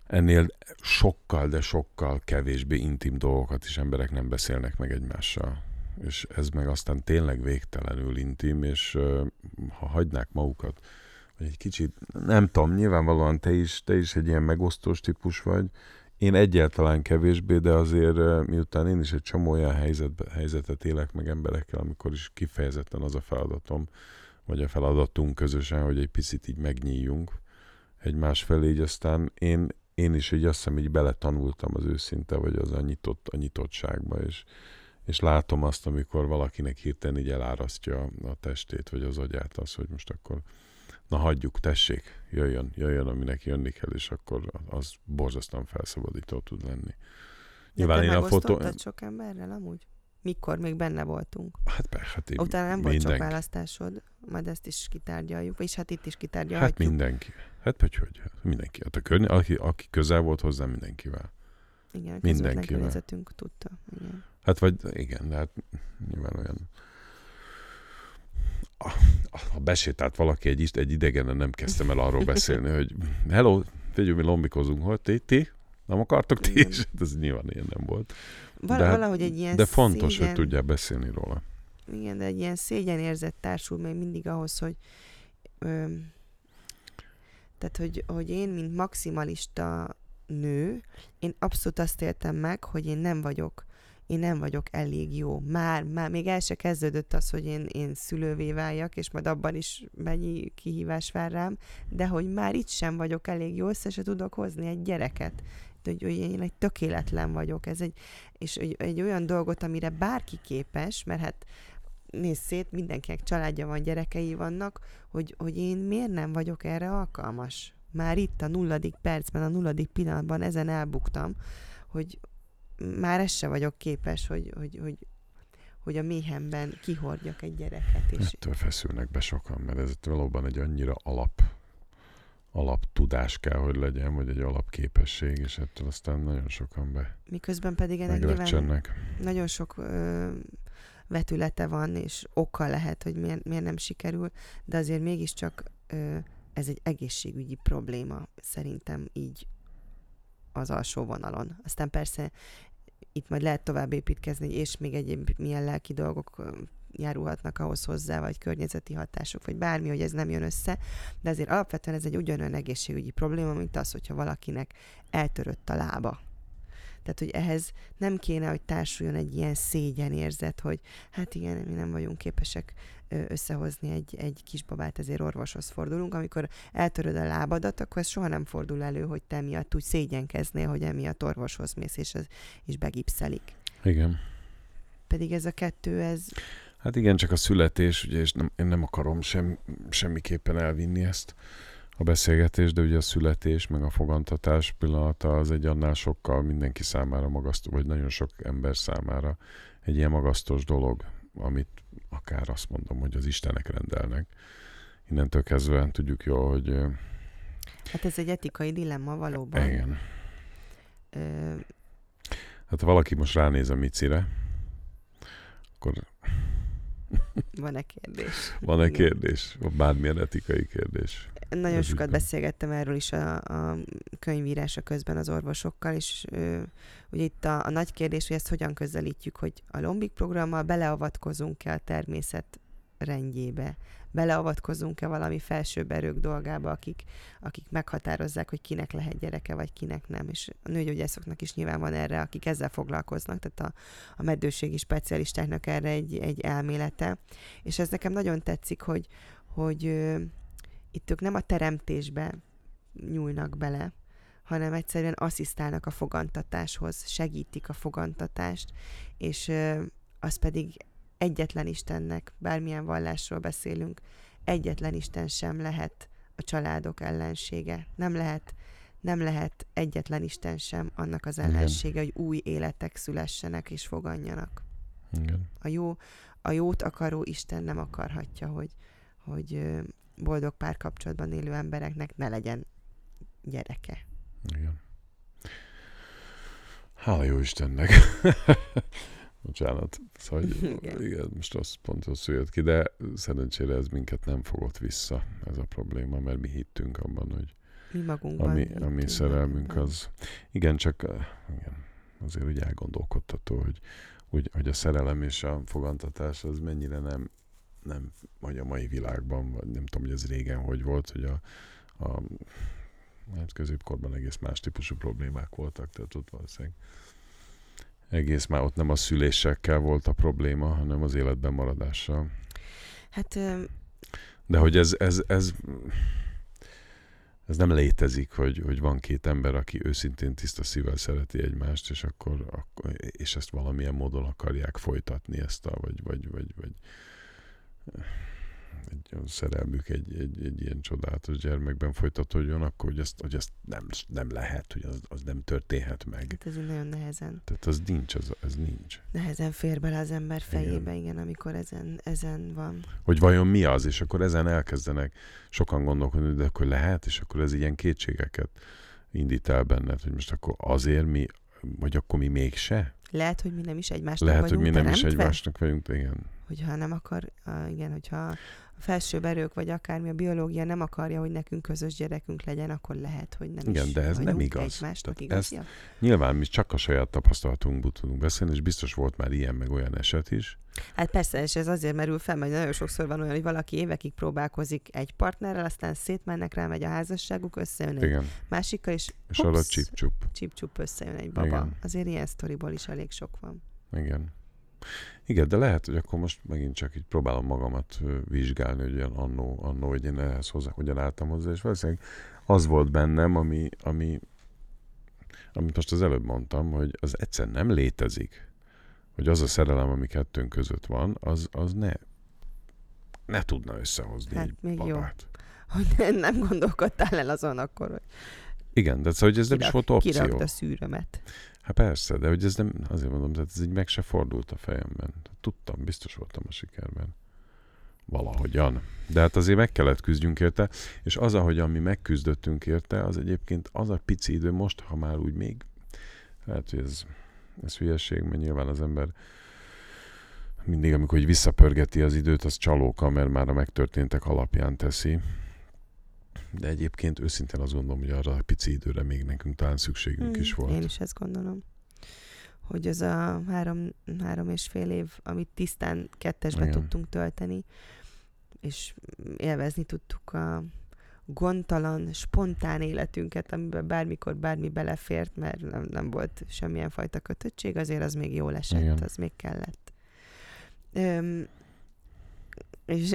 ennél sokkal, de sokkal kevésbé intim dolgokat is emberek nem beszélnek meg egymással. És ez meg aztán tényleg végtelenül intim, és ha hagynák magukat, hogy egy kicsit, nem tudom, nyilvánvalóan te is, te is egy ilyen megosztós típus vagy, én egyáltalán kevésbé, de azért miután én is egy csomó olyan helyzetbe, helyzetet élek meg emberekkel, amikor is kifejezetten az a feladatom, vagy a feladatunk közösen, hogy egy picit így megnyíljunk egymás felé, így aztán én, én is így azt hiszem, így beletanultam az őszinte, vagy az a, nyitott, a nyitottságba, és, és látom azt, amikor valakinek hirtelen így elárasztja a testét, vagy az agyát, az, hogy most akkor na hagyjuk, tessék, jöjjön, jöjjön, aminek jönni kell, és akkor az borzasztóan felszabadító tud lenni. Nyilván én a fotó... sok emberrel amúgy? Mikor még benne voltunk? Hát persze, hát én Utána nem volt sok mindenki. választásod, majd ezt is kitárgyaljuk, vagyis hát itt is Hát kitárgyalhatjuk. mindenki. Hát vagy hogy? Hát mindenki. Hát a körny- aki, aki közel volt hozzá mindenkivel. Igen, a mindenkivel. tudta. Igen. Hát vagy igen, de hát nyilván olyan... Ha besétált valaki egy, egy idegenen, nem kezdtem el arról beszélni, hogy hello, figyelj, mi lombikozunk, hogy ti, ti? Nem akartok ti is? Hát Ez nyilván ilyen nem volt. Val- De hát- valahogy egy ilyen De fontos, szégyen, hogy tudjál beszélni róla. Igen, de egy ilyen szégyenérzet társul még mindig ahhoz, hogy ö, tehát, hogy, hogy én, mint maximalista nő, én abszolút azt éltem meg, hogy én nem vagyok én nem vagyok elég jó. Már, már még el se kezdődött az, hogy én, én szülővé váljak, és majd abban is mennyi kihívás vár rám, de hogy már itt sem vagyok elég jó, össze se tudok hozni egy gyereket. De hogy, hogy én egy tökéletlen vagyok. Ez egy, és egy, egy olyan dolgot, amire bárki képes, mert hát nézz szét, mindenkinek családja van, gyerekei vannak, hogy, hogy én miért nem vagyok erre alkalmas. Már itt a nulladik percben, a nulladik pillanatban ezen elbuktam, hogy már ezt se vagyok képes, hogy, hogy, hogy, hogy a méhemben kihordjak egy gyereket. És Ettől feszülnek be sokan, mert ez valóban egy annyira alap alap tudás kell, hogy legyen, vagy egy alapképesség, és ettől aztán nagyon sokan be miközben pedig ennek nyilván nagyon sok ö, vetülete van, és oka lehet, hogy miért, miért nem sikerül, de azért mégiscsak ö, ez egy egészségügyi probléma, szerintem így az alsó vonalon. Aztán persze itt majd lehet tovább építkezni, és még egyéb milyen lelki dolgok járulhatnak ahhoz hozzá, vagy környezeti hatások, vagy bármi, hogy ez nem jön össze, de azért alapvetően ez egy ugyanolyan egészségügyi probléma, mint az, hogyha valakinek eltörött a lába. Tehát, hogy ehhez nem kéne, hogy társuljon egy ilyen szégyenérzet, hogy hát igen, mi nem vagyunk képesek összehozni egy, egy kisbabát, ezért orvoshoz fordulunk. Amikor eltöröd a lábadat, akkor ez soha nem fordul elő, hogy te miatt úgy szégyenkeznél, hogy emiatt orvoshoz mész, és, ez, és begipszelik. Igen. Pedig ez a kettő, ez Hát igen, csak a születés, ugye, és nem, én nem akarom sem, semmiképpen elvinni ezt a beszélgetést, de ugye a születés, meg a fogantatás pillanata az egy annál sokkal mindenki számára magasztó, vagy nagyon sok ember számára egy ilyen magasztos dolog, amit akár azt mondom, hogy az Istenek rendelnek. Innentől kezdve tudjuk jól, hogy hát ez egy etikai dilemma valóban. igen. Ö, Hát ha valaki most ránéz a Micire, akkor van-e kérdés? van-e kérdés? Bármilyen etikai kérdés? Nagyon sokat beszélgettem erről is a, a könyvírása közben az orvosokkal, és ö, ugye itt a, a nagy kérdés, hogy ezt hogyan közelítjük, hogy a lombik programmal beleavatkozunk-e a természet rendjébe, beleavatkozunk-e valami felsőbb erők dolgába, akik, akik meghatározzák, hogy kinek lehet gyereke, vagy kinek nem. És a nőgyógyászoknak is nyilván van erre, akik ezzel foglalkoznak, tehát a, a meddőségi specialistáknak erre egy, egy elmélete. És ez nekem nagyon tetszik, hogy, hogy itt ők nem a teremtésbe nyúlnak bele, hanem egyszerűen asszisztálnak a fogantatáshoz, segítik a fogantatást, és az pedig egyetlen Istennek, bármilyen vallásról beszélünk, egyetlen Isten sem lehet a családok ellensége. Nem lehet, nem lehet egyetlen Isten sem annak az Igen. ellensége, hogy új életek szülessenek és foganjanak. Igen. A, jó, a jót akaró Isten nem akarhatja, hogy, hogy boldog párkapcsolatban élő embereknek ne legyen gyereke. Igen. Hála jó Istennek. Bocsánat. Szóval, hogy, Igen. igen. most az pont az jött ki, de szerencsére ez minket nem fogott vissza, ez a probléma, mert mi hittünk abban, hogy Mi magunkban. ami, ami szerelmünk az. Igen, csak eh, igen, azért úgy elgondolkodtató, hogy, hogy, hogy a szerelem és a fogantatás az mennyire nem, nem, vagy a mai világban, vagy nem tudom, hogy ez régen hogy volt, hogy a, a hát középkorban egész más típusú problémák voltak, tehát ott valószínűleg egész már ott nem a szülésekkel volt a probléma, hanem az életben maradással. Hát ö, De hogy ez, ez, ez, ez nem létezik, hogy, hogy van két ember, aki őszintén tiszta szívvel szereti egymást, és akkor, és ezt valamilyen módon akarják folytatni ezt a, vagy, vagy, vagy, vagy egy szerelmük egy, egy, egy ilyen csodálatos gyermekben folytatódjon, akkor hogy ezt, hogy ezt nem, nem lehet, hogy az, az nem történhet meg. hát ez nagyon nehezen. Tehát az nincs, az, ez nincs. Nehezen fér bele az ember fejébe, igen, amikor ezen, ezen van. Hogy vajon mi az, és akkor ezen elkezdenek sokan gondolkodni, de akkor lehet, és akkor ez ilyen kétségeket indít el benned, hogy most akkor azért mi, vagy akkor mi mégse? Lehet, hogy mi nem is egymásnak Lehet, hogy vagyunk mi nem is teremtve? egymásnak vagyunk, igen. Hogyha nem akar, igen, hogyha a felsőbb erők, vagy akármi a biológia nem akarja, hogy nekünk közös gyerekünk legyen, akkor lehet, hogy nem Igen, is de ez nem igaz. egymásnak igaz. ezt- Nyilván mi csak a saját tapasztalatunkból tudunk beszélni, és biztos volt már ilyen meg olyan eset is. Hát persze, és ez azért merül fel, mert nagyon sokszor van olyan, hogy valaki évekig próbálkozik egy partnerrel, aztán szétmennek rá, megy a házasságuk, összejön egy Igen. másikkal, és És arra csip-csup. csip-csup összejön egy baba. Igen. Azért ilyen sztoriból is elég sok van. Igen. Igen, de lehet, hogy akkor most megint csak így próbálom magamat vizsgálni, hogy olyan annó, annó hogy én ehhez hozzá, hogyan álltam hozzá, és valószínűleg az volt bennem, ami, ami, amit most az előbb mondtam, hogy az egyszer nem létezik, hogy az a szerelem, ami kettőnk között van, az, az ne, ne tudna összehozni Hát egy még jó. babát. Hogy nem gondolkodtál el azon akkor, hogy Igen, de szóval, hogy ez nem is kirak- volt opció. kirakd a szűrömet. Hát persze, de hogy ez nem, azért mondom, tehát ez így meg se fordult a fejemben. Tudtam, biztos voltam a sikerben. Valahogyan. De hát azért meg kellett küzdjünk érte, és az, ahogyan mi megküzdöttünk érte, az egyébként az a pici idő most, ha már úgy még, lehet, hogy ez, ez hülyeség, mert nyilván az ember mindig, amikor visszapörgeti az időt, az csalóka, mert már a megtörténtek alapján teszi. De egyébként őszintén azt gondolom, hogy arra a pici időre még nekünk talán szükségünk Mm, is volt. Én is ezt gondolom. Hogy az a három, három és fél év, amit tisztán kettesbe Igen. tudtunk tölteni, és élvezni tudtuk a gondtalan, spontán életünket, amiben bármikor bármi belefért, mert nem, nem volt semmilyen fajta kötöttség, azért az még jól esett, Igen. az még kellett. Öm, és,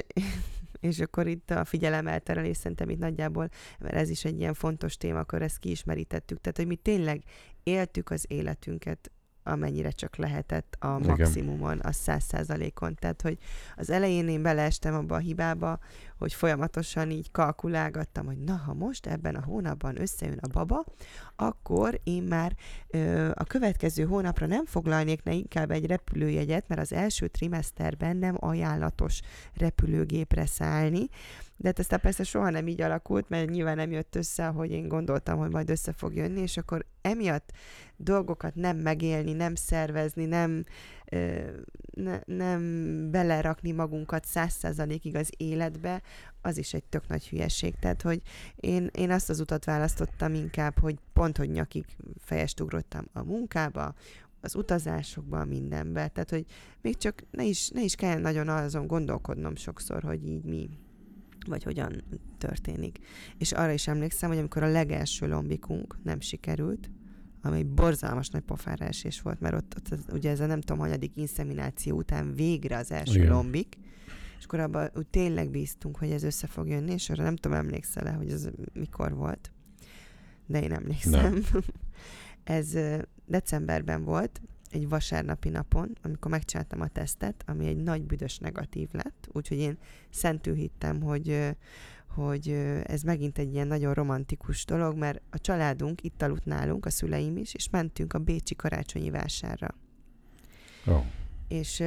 és akkor itt a figyelemelterelés szerintem itt nagyjából, mert ez is egy ilyen fontos téma, akkor ezt kiismerítettük. Tehát, hogy mi tényleg éltük az életünket amennyire csak lehetett a maximumon, a száz százalékon. Tehát, hogy az elején én beleestem abba a hibába, hogy folyamatosan így kalkulálgattam, hogy na, ha most ebben a hónapban összejön a baba, akkor én már ö, a következő hónapra nem foglalnék ne inkább egy repülőjegyet, mert az első trimeszterben nem ajánlatos repülőgépre szállni, de hát aztán persze soha nem így alakult, mert nyilván nem jött össze, ahogy én gondoltam, hogy majd össze fog jönni, és akkor emiatt dolgokat nem megélni, nem szervezni, nem ne, nem belerakni magunkat száz százalékig az életbe, az is egy tök nagy hülyeség. Tehát, hogy én, én azt az utat választottam inkább, hogy pont, hogy nyakig fejest ugrottam a munkába, az utazásokban, mindenbe. Tehát, hogy még csak ne is, ne is kell nagyon azon gondolkodnom sokszor, hogy így mi, vagy hogyan történik. És arra is emlékszem, hogy amikor a legelső lombikunk nem sikerült, ami egy borzalmas nagy pofára esés volt, mert ott, ott ugye ez a nem tudom, hanyadik inszemináció után végre az első Igen. lombik, és akkor abban úgy tényleg bíztunk, hogy ez össze fog jönni, és arra nem tudom, emlékszel-e, hogy ez mikor volt. De én emlékszem. Nem. ez decemberben volt, egy vasárnapi napon, amikor megcsináltam a tesztet, ami egy nagy büdös negatív lett, úgyhogy én szentül hittem, hogy, hogy ez megint egy ilyen nagyon romantikus dolog, mert a családunk itt aludt nálunk, a szüleim is, és mentünk a Bécsi karácsonyi vásárra. Oh. És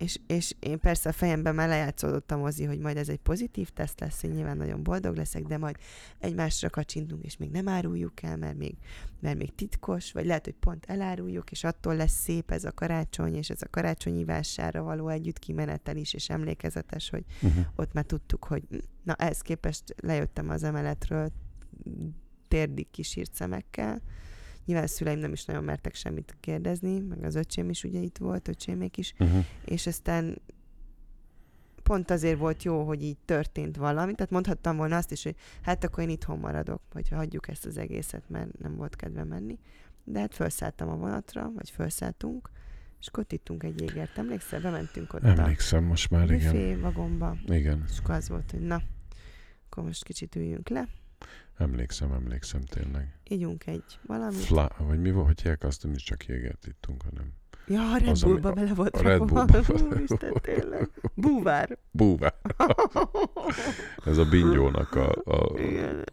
és, és én persze a fejemben már lejátszódott a mozi, hogy majd ez egy pozitív teszt lesz, én nyilván nagyon boldog leszek, de majd egymásra kacsintunk, és még nem áruljuk el, mert még, mert még titkos, vagy lehet, hogy pont eláruljuk, és attól lesz szép ez a karácsony, és ez a karácsonyi vásárra való együtt kimenetel is, és emlékezetes, hogy uh-huh. ott már tudtuk, hogy na ehhez képest lejöttem az emeletről térdig kisírt szemekkel, Nyilván a szüleim nem is nagyon mertek semmit kérdezni, meg az öcsém is ugye itt volt, öcsémék is, uh-huh. és aztán pont azért volt jó, hogy így történt valami, tehát mondhattam volna azt is, hogy hát akkor én itthon maradok, vagy hagyjuk ezt az egészet, mert nem volt kedve menni. De hát felszálltam a vonatra, vagy felszálltunk, és akkor ott ittunk egy jégert. Emlékszel? Bementünk ott Emlékszem, most már igen. vagomba. Igen. És akkor az volt, hogy na, akkor most kicsit üljünk le, Emlékszem, emlékszem tényleg. Ígyunk egy valamit. Fla, vagy mi volt, hogy azt, nem is csak jéget ittunk, hanem... Ja, a Red az, Bullba bele volt a Red Bullba. Úristen, tényleg. Búvár. Búvár. Ez a bingyónak a, a,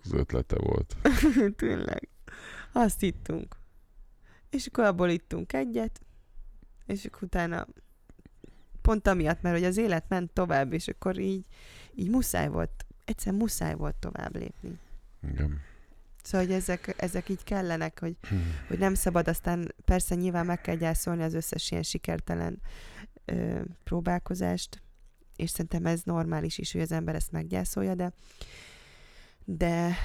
az ötlete volt. tényleg. Azt ittunk. És akkor abból ittunk egyet, és akkor utána pont amiatt, mert hogy az élet ment tovább, és akkor így, így muszáj volt, egyszer muszáj volt tovább lépni. Igen. Szóval, hogy ezek, ezek így kellenek, hogy, hmm. hogy nem szabad, aztán persze nyilván meg kell gyászolni az összes ilyen sikertelen ö, próbálkozást, és szerintem ez normális is, hogy az ember ezt meggyászolja, de de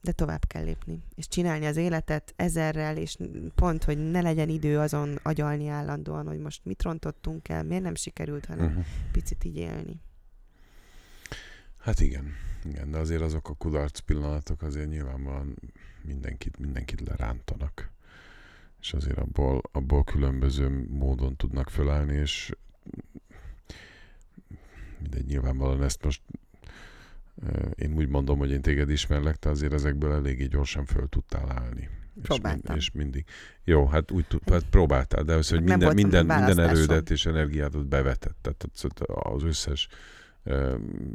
de tovább kell lépni, és csinálni az életet ezerrel, és pont, hogy ne legyen idő azon agyalni állandóan, hogy most mit rontottunk el, miért nem sikerült, hanem uh-huh. picit így élni. Hát igen. Igen, de azért azok a kudarc pillanatok azért nyilvánvalóan mindenkit, mindenkit lerántanak. És azért abból, abból különböző módon tudnak fölállni, és mindegy, nyilvánvalóan ezt most én úgy mondom, hogy én téged ismerlek, te azért ezekből eléggé gyorsan föl tudtál állni. Próbáltam. És, mind, és mindig. Jó, hát úgy tud, hát próbáltál, de az, hogy minden, minden, minden erődet és energiádat bevetett. Tehát az összes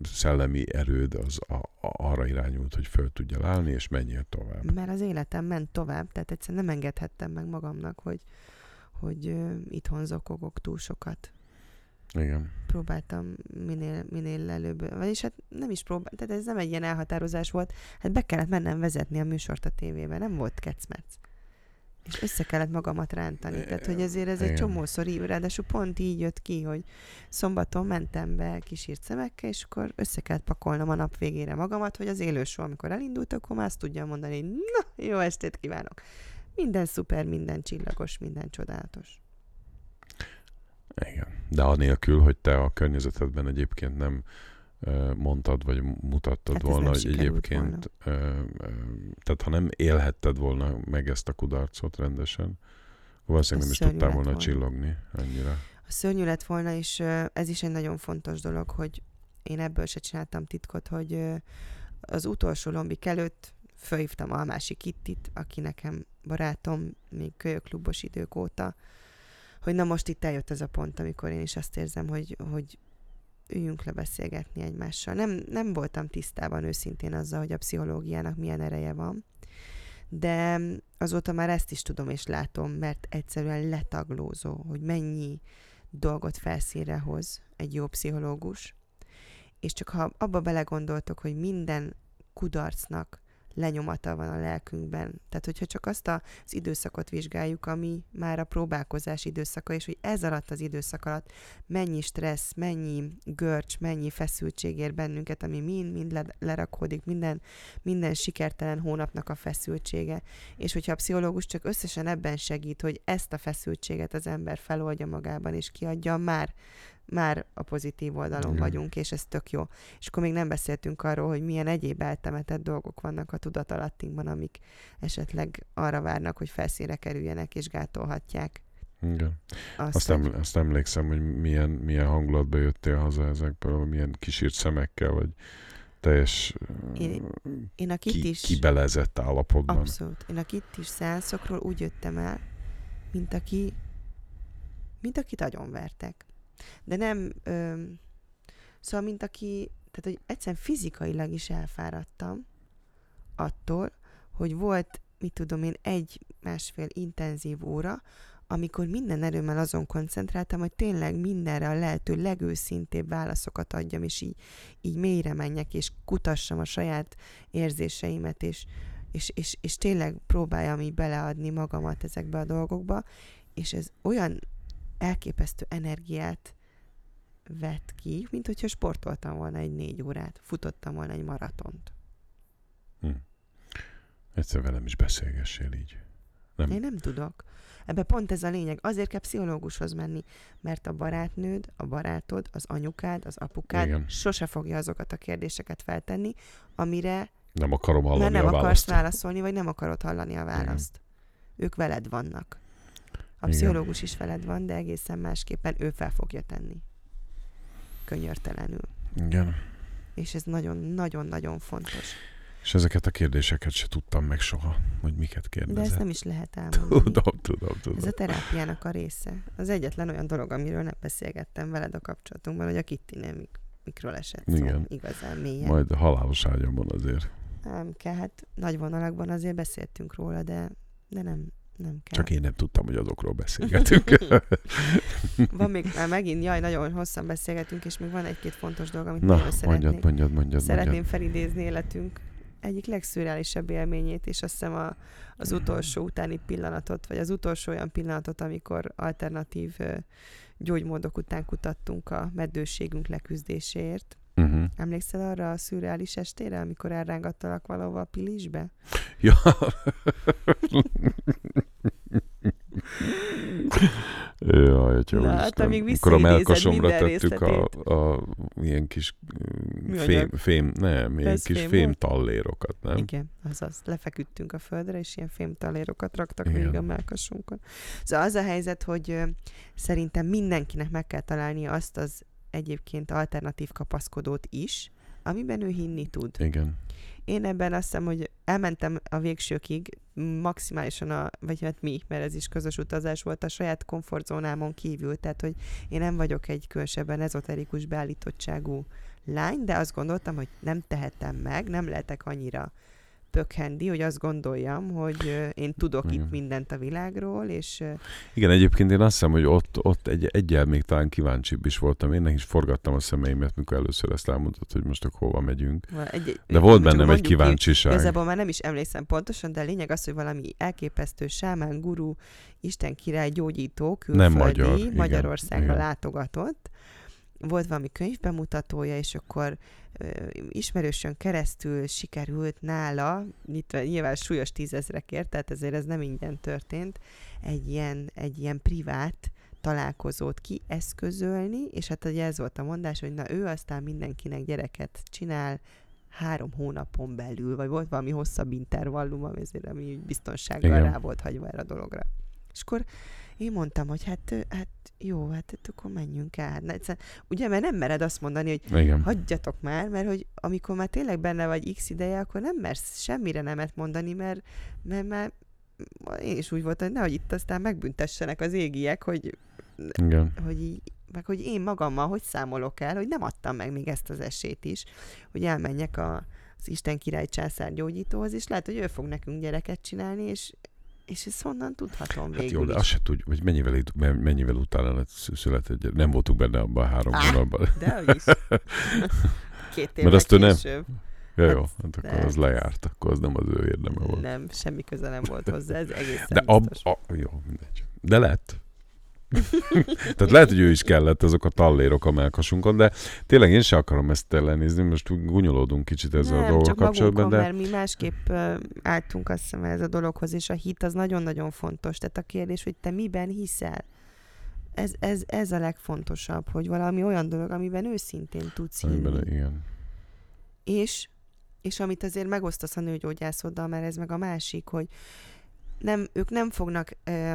szellemi erőd az a, a, arra irányult, hogy föl tudja állni, és menjél tovább. Mert az életem ment tovább, tehát egyszerűen nem engedhettem meg magamnak, hogy, hogy itthon zokogok túl sokat. Igen. Próbáltam minél, minél előbb, vagyis hát nem is próbáltam, tehát ez nem egy ilyen elhatározás volt, hát be kellett mennem vezetni a műsort a tévében, nem volt kecmec. És össze kellett magamat rántani. Tehát, hogy ezért ez egy csomószor ráadásul pont így jött ki, hogy szombaton mentem be kisírt szemekkel, és akkor össze kellett pakolnom a nap végére magamat, hogy az élősó, amikor elindult, akkor már azt tudja mondani, hogy na, jó estét kívánok. Minden szuper, minden csillagos, minden csodálatos. Igen. De anélkül, hogy te a környezetedben egyébként nem mondtad, vagy mutattad hát volna, hogy egyébként, volna. tehát ha nem élhetted volna meg ezt a kudarcot rendesen, valószínűleg nem is tudtál volna, volna csillogni annyira. A szörnyű lett volna, és ez is egy nagyon fontos dolog, hogy én ebből se csináltam titkot, hogy az utolsó lombik előtt fölhívtam a másik Kittit, aki nekem barátom, még kölyöklubos idők óta, hogy na most itt eljött ez a pont, amikor én is azt érzem, hogy, hogy üljünk le beszélgetni egymással. Nem, nem voltam tisztában őszintén azzal, hogy a pszichológiának milyen ereje van, de azóta már ezt is tudom és látom, mert egyszerűen letaglózó, hogy mennyi dolgot felszínre hoz egy jó pszichológus, és csak ha abba belegondoltok, hogy minden kudarcnak lenyomata van a lelkünkben. Tehát, hogyha csak azt az időszakot vizsgáljuk, ami már a próbálkozás időszaka, és hogy ez alatt az időszak alatt mennyi stressz, mennyi görcs, mennyi feszültség ér bennünket, ami mind-mind le- lerakódik, minden, minden sikertelen hónapnak a feszültsége. És hogyha a pszichológus csak összesen ebben segít, hogy ezt a feszültséget az ember feloldja magában, és kiadja, már már a pozitív oldalon Igen. vagyunk, és ez tök jó. És akkor még nem beszéltünk arról, hogy milyen egyéb eltemetett dolgok vannak a tudatalattinkban, amik esetleg arra várnak, hogy felszínre kerüljenek, és gátolhatják Igen. azt, Azt, hogy... em, azt emlékszem, hogy milyen, milyen hangulatba jöttél haza ezekből, milyen kisírt szemekkel, vagy teljes Én- Én a kit ki, is... kibelezett állapotban. Abszolút. Én a kit is szeánszokról úgy jöttem el, mint aki, mint akit agyonvertek. De nem, öm, szóval mint aki, tehát hogy egyszerűen fizikailag is elfáradtam attól, hogy volt, mit tudom én, egy-másfél intenzív óra, amikor minden erőmmel azon koncentráltam, hogy tényleg mindenre a lehető legőszintébb válaszokat adjam, és így, így mélyre menjek, és kutassam a saját érzéseimet, és, és, és, és tényleg próbáljam így beleadni magamat ezekbe a dolgokba, és ez olyan elképesztő energiát vett ki, mint hogyha sportoltam volna egy négy órát, futottam volna egy maratont. Egyszer velem is beszélgessél így. Nem. Én nem tudok. Ebbe pont ez a lényeg. Azért kell pszichológushoz menni, mert a barátnőd, a barátod, az anyukád, az apukád Igen. sose fogja azokat a kérdéseket feltenni, amire Nem akarom hallani nem a akarsz választ. válaszolni, vagy nem akarod hallani a választ. Ők veled vannak. A Igen. pszichológus is veled van, de egészen másképpen ő fel fogja tenni. Könyörtelenül. Igen. És ez nagyon-nagyon-nagyon fontos. És ezeket a kérdéseket se tudtam meg soha, hogy miket De kérdezett. ezt nem is lehet elmondani. Tudom, tudom, tudom. Ez a terápiának a része. Az egyetlen olyan dolog, amiről nem beszélgettem veled a kapcsolatunkban, hogy a Kittinél mik, mikről esett szó. Igen. Igazán mélyen. Majd a halálos ágyamon azért. Nem kell, hát nagy vonalakban azért beszéltünk róla, de, de nem, nem kell. Csak én nem tudtam, hogy azokról beszélgetünk. Van még, már megint, jaj, nagyon hosszan beszélgetünk, és még van egy-két fontos dolog, amit Na, szeretnék. mondjad, mondjad, mondjad. Szeretném mondjad. felidézni életünk egyik legszürreálisabb élményét, és azt hiszem a, az utolsó utáni pillanatot, vagy az utolsó olyan pillanatot, amikor alternatív gyógymódok után kutattunk a meddőségünk leküzdéséért. Uh-huh. Emlékszel arra a szürreális estére, amikor elrángattalak valahova a pilisbe? Ja. Jaj, atya Na, hát, amíg Amikor a melkasomra tettük a, a, ilyen kis Műanyag. fém, fém, nem, ilyen kis fém fém volt? tallérokat, nem? Igen, azaz. Lefeküdtünk a földre, és ilyen fémtalérokat raktak Igen. végig a melkasunkon. Szóval az a helyzet, hogy ö, szerintem mindenkinek meg kell találnia azt az egyébként alternatív kapaszkodót is, amiben ő hinni tud. Igen. Én ebben azt hiszem, hogy elmentem a végsőkig, maximálisan a, vagy hát mi, mert ez is közös utazás volt, a saját komfortzónámon kívül, tehát hogy én nem vagyok egy különösebben ezoterikus beállítottságú lány, de azt gondoltam, hogy nem tehetem meg, nem lehetek annyira pökhendi, hogy azt gondoljam, hogy én tudok Igen. itt mindent a világról, és Igen, egyébként én azt hiszem, hogy ott, ott egy, egyel még talán kíváncsibb is voltam. Én is forgattam a szemeimet, mikor először ezt elmondtad, hogy most akkor hova megyünk. egy, De volt bennem egy kíváncsiság. Igazából már nem is emlékszem pontosan, de a lényeg az, hogy valami elképesztő sámán, guru, Isten király, gyógyító, külföldi, magyar, igen, Magyarországra igen. látogatott. Volt valami könyvbemutatója, és akkor ö, ismerősön keresztül sikerült nála, itt nyilván súlyos tízezrekért, tehát ezért ez nem ingyen történt, egy ilyen, egy ilyen privát találkozót kieszközölni, és hát ugye ez volt a mondás, hogy na ő aztán mindenkinek gyereket csinál, három hónapon belül, vagy volt valami hosszabb intervallum, ami ezért ami biztonsággal Igen. rá volt hagyva erre a dologra. És akkor én mondtam, hogy hát, hát jó, hát, akkor menjünk el. Hát, egyszerűen- ugye, mert nem mered azt mondani, hogy Igen. hagyjatok már, mert hogy amikor már tényleg benne vagy x ideje, akkor nem mersz semmire nemet mondani, mert, mert már én is úgy voltam, hogy nehogy itt aztán megbüntessenek az égiek, hogy, Igen. hogy így, meg hogy én magammal hogy számolok el, hogy nem adtam meg még ezt az esélyt is, hogy elmenjek a, az Isten király császár gyógyítóhoz, és lehet, hogy ő fog nekünk gyereket csinálni, és, és ezt honnan tudhatom végül Hát jó, de azt se tudjuk, hogy mennyivel, mennyivel utána született. Nem voltunk benne abban a három Á, hónapban. De is. Két évvel Mert azt ő nem- később. Ja, jó, Hát, hát akkor de- az lejárt, akkor az nem az ő érdeme volt. Nem, semmi köze nem volt hozzá, ez egészen De ab, biztos. a, jó, mindegy. De lett. Tehát lehet, hogy ő is kellett azok a tallérok a melkasunkon, de tényleg én sem akarom ezt ellenézni, most gunyolódunk kicsit ezzel a nem, dolgok csak kapcsolatban, magunkon, de mert mi másképp álltunk azt hiszem ez a dologhoz, és a hit az nagyon-nagyon fontos. Tehát a kérdés, hogy te miben hiszel. Ez, ez, ez a legfontosabb, hogy valami olyan dolog, amiben őszintén tudsz hinni. amiben, igen. És, és amit azért megosztasz a nőgyógyászoddal, mert ez meg a másik, hogy nem, ők nem fognak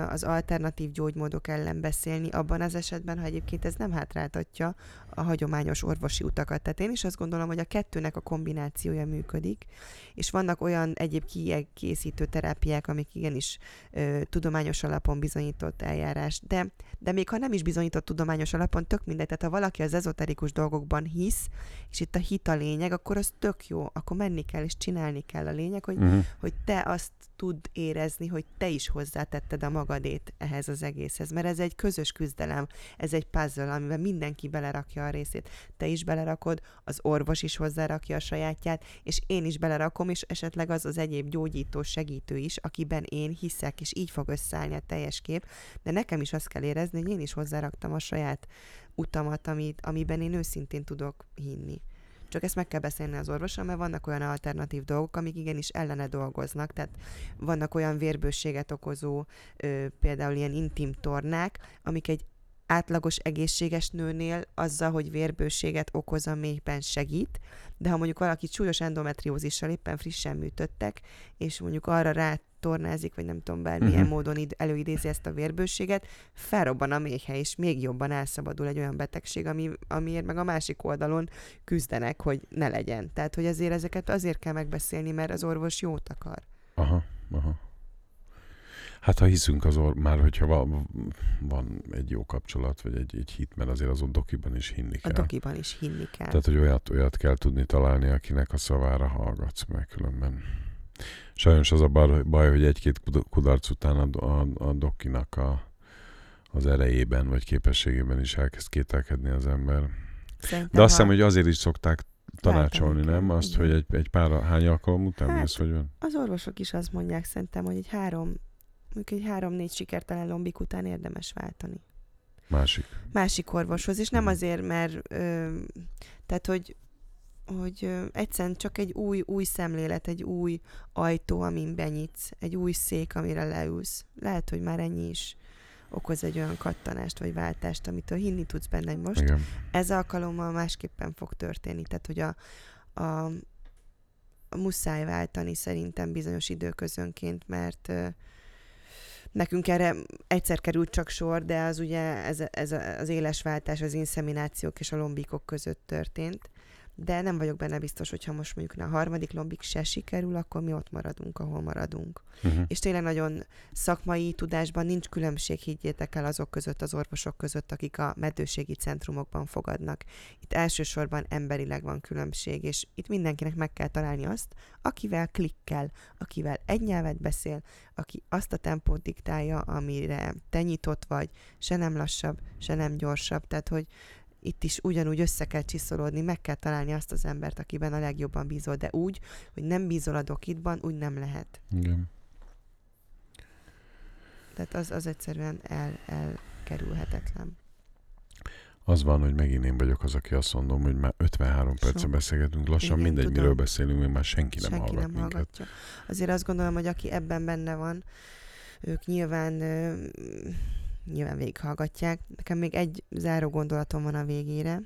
az alternatív gyógymódok ellen beszélni abban az esetben, ha egyébként ez nem hátráltatja a hagyományos orvosi utakat. Tehát én is azt gondolom, hogy a kettőnek a kombinációja működik, és vannak olyan egyéb kiegészítő terápiák, amik igenis ö, tudományos alapon bizonyított eljárás, de, de még ha nem is bizonyított tudományos alapon, tök mindegy. Tehát ha valaki az ezoterikus dolgokban hisz, és itt a hit a lényeg, akkor az tök jó, akkor menni kell és csinálni kell a lényeg, hogy Uh-huh. hogy te azt tud érezni, hogy te is hozzátetted a magadét ehhez az egészhez, mert ez egy közös küzdelem, ez egy puzzle, amiben mindenki belerakja a részét. Te is belerakod, az orvos is hozzárakja a sajátját, és én is belerakom, és esetleg az az egyéb gyógyító segítő is, akiben én hiszek, és így fog összeállni a teljes kép, de nekem is azt kell érezni, hogy én is hozzáraktam a saját utamat, amit, amiben én őszintén tudok hinni. Csak ezt meg kell beszélni az orvossal, mert vannak olyan alternatív dolgok, amik igenis ellene dolgoznak. Tehát vannak olyan vérbőséget okozó, ö, például ilyen intim tornák, amik egy átlagos egészséges nőnél azzal, hogy vérbőséget okoz a méhben segít, de ha mondjuk valaki súlyos endometriózissal éppen frissen műtöttek, és mondjuk arra rá tornázik, vagy nem tudom, bármilyen uh-huh. módon id- előidézi ezt a vérbőséget, felrobban a méhe, és még jobban elszabadul egy olyan betegség, ami, amiért meg a másik oldalon küzdenek, hogy ne legyen. Tehát, hogy azért ezeket azért kell megbeszélni, mert az orvos jót akar. Aha, aha. Hát ha hiszünk az or- már hogyha van, van egy jó kapcsolat, vagy egy, egy hit, mert azért azon dokiban is hinni A kell. dokiban is hinni kell. Tehát, hogy olyat, olyat kell tudni találni, akinek a szavára hallgatsz, mert különben. Sajnos az a baj, hogy egy-két kud- kudarc után a, a, a dokinak a, az erejében, vagy képességében is elkezd kételkedni az ember. Szerintem, De azt hiszem, hogy azért is szokták tanácsolni, nem? Azt, igen. hogy egy, egy pár, hány alkalom után Hát, hát, hogy van? Az orvosok is azt mondják szerintem, hogy egy három, mondjuk egy három-négy sikertelen lombik után érdemes váltani. Másik. Másik orvoshoz, és nem Mhm. azért, mert ö, tehát, hogy hogy egyszerűen csak egy új, új szemlélet, egy új ajtó, amin benyitsz, egy új szék, amire leülsz. Lehet, hogy már ennyi is okoz egy olyan kattanást vagy váltást, amitől hinni tudsz benne, hogy most Igen. ez alkalommal másképpen fog történni. Tehát, hogy a, a, a muszáj váltani szerintem bizonyos időközönként, mert ö, nekünk erre egyszer került csak sor, de az ugye ez, ez az éles váltás az inszeminációk és a lombikok között történt. De nem vagyok benne biztos, hogyha most mondjuk a harmadik lombik se sikerül, akkor mi ott maradunk, ahol maradunk Uh-huh. és tényleg nagyon szakmai tudásban nincs különbség, higgyétek el azok között, az orvosok között, akik a meddőségi centrumokban fogadnak. Itt elsősorban emberileg van különbség, és itt mindenkinek meg kell találni azt, akivel klikkel, akivel egy nyelvet beszél, aki azt a tempót diktálja, amire te nyitott vagy, se nem lassabb, se nem gyorsabb, tehát hogy itt is ugyanúgy össze kell csiszolódni, meg kell találni azt az embert, akiben a legjobban bízol, de úgy, hogy nem bízol a dokidban, úgy nem lehet. Igen. Tehát az, az egyszerűen el, elkerülhetetlen. Az van, hogy megint én vagyok az, aki azt mondom, hogy már 53 perce Sok. beszélgetünk, lassan Igen, mindegy, tudom. miről beszélünk, még már senki nem Senki hallgat nem minket. hallgatja. Azért azt gondolom, hogy aki ebben benne van, ők nyilván nyilván végighallgatják. Nekem még egy záró gondolatom van a végére,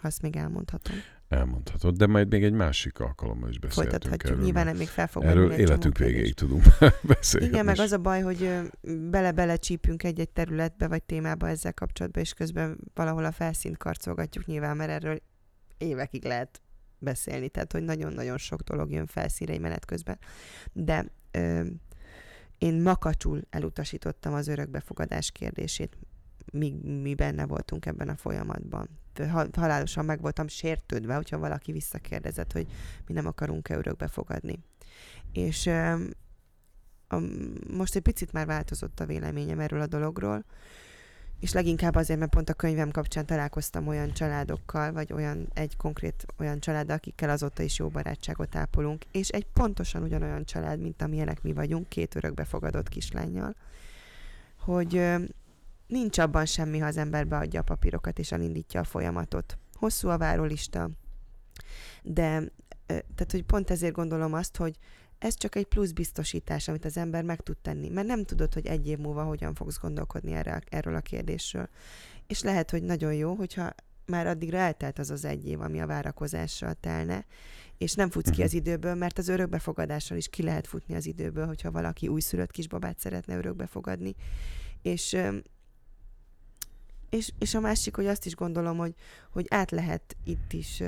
ha azt még elmondhatom. Elmondhatod, de majd még egy másik alkalommal is beszélhetünk Folytathatjuk. erről. Nyilván még fel fog erről életünk végéig tudunk beszélgetni. Igen, meg az a baj, hogy bele-bele csípünk egy-egy területbe vagy témába ezzel kapcsolatban, és közben valahol a felszínt karcolgatjuk nyilván, mert erről évekig lehet beszélni, tehát hogy nagyon-nagyon sok dolog jön felszínre egy menet közben. De ö, én makacsul elutasítottam az örökbefogadás kérdését, míg mi benne voltunk ebben a folyamatban. Ha- Halálosan meg voltam sértődve, hogyha valaki visszakérdezett, hogy mi nem akarunk-e örökbe fogadni. És most egy picit már változott a véleményem erről a dologról, és leginkább azért, mert pont a könyvem kapcsán találkoztam olyan családokkal, vagy olyan egy konkrét olyan család, akikkel azóta is jó barátságot ápolunk, és egy pontosan ugyanolyan család, mint amilyenek mi vagyunk, két örökbefogadott kislányjal, hogy nincs abban semmi, ha az ember beadja a papírokat és elindítja a folyamatot. Hosszú a várólista, de tehát, hogy pont ezért gondolom azt, hogy ez csak egy plusz biztosítás, amit az ember meg tud tenni, mert nem tudod, hogy egy év múlva hogyan fogsz gondolkodni erre, erről a kérdésről. És lehet, hogy nagyon jó, hogyha már addigra eltelt az az egy év, ami a várakozással telne, és nem futsz ki Mhm. az időből, mert az örökbefogadással is ki lehet futni az időből, hogyha valaki újszülött kisbabát szeretne örökbefogadni. És, és, és a másik, hogy azt is gondolom, hogy, hogy át lehet itt is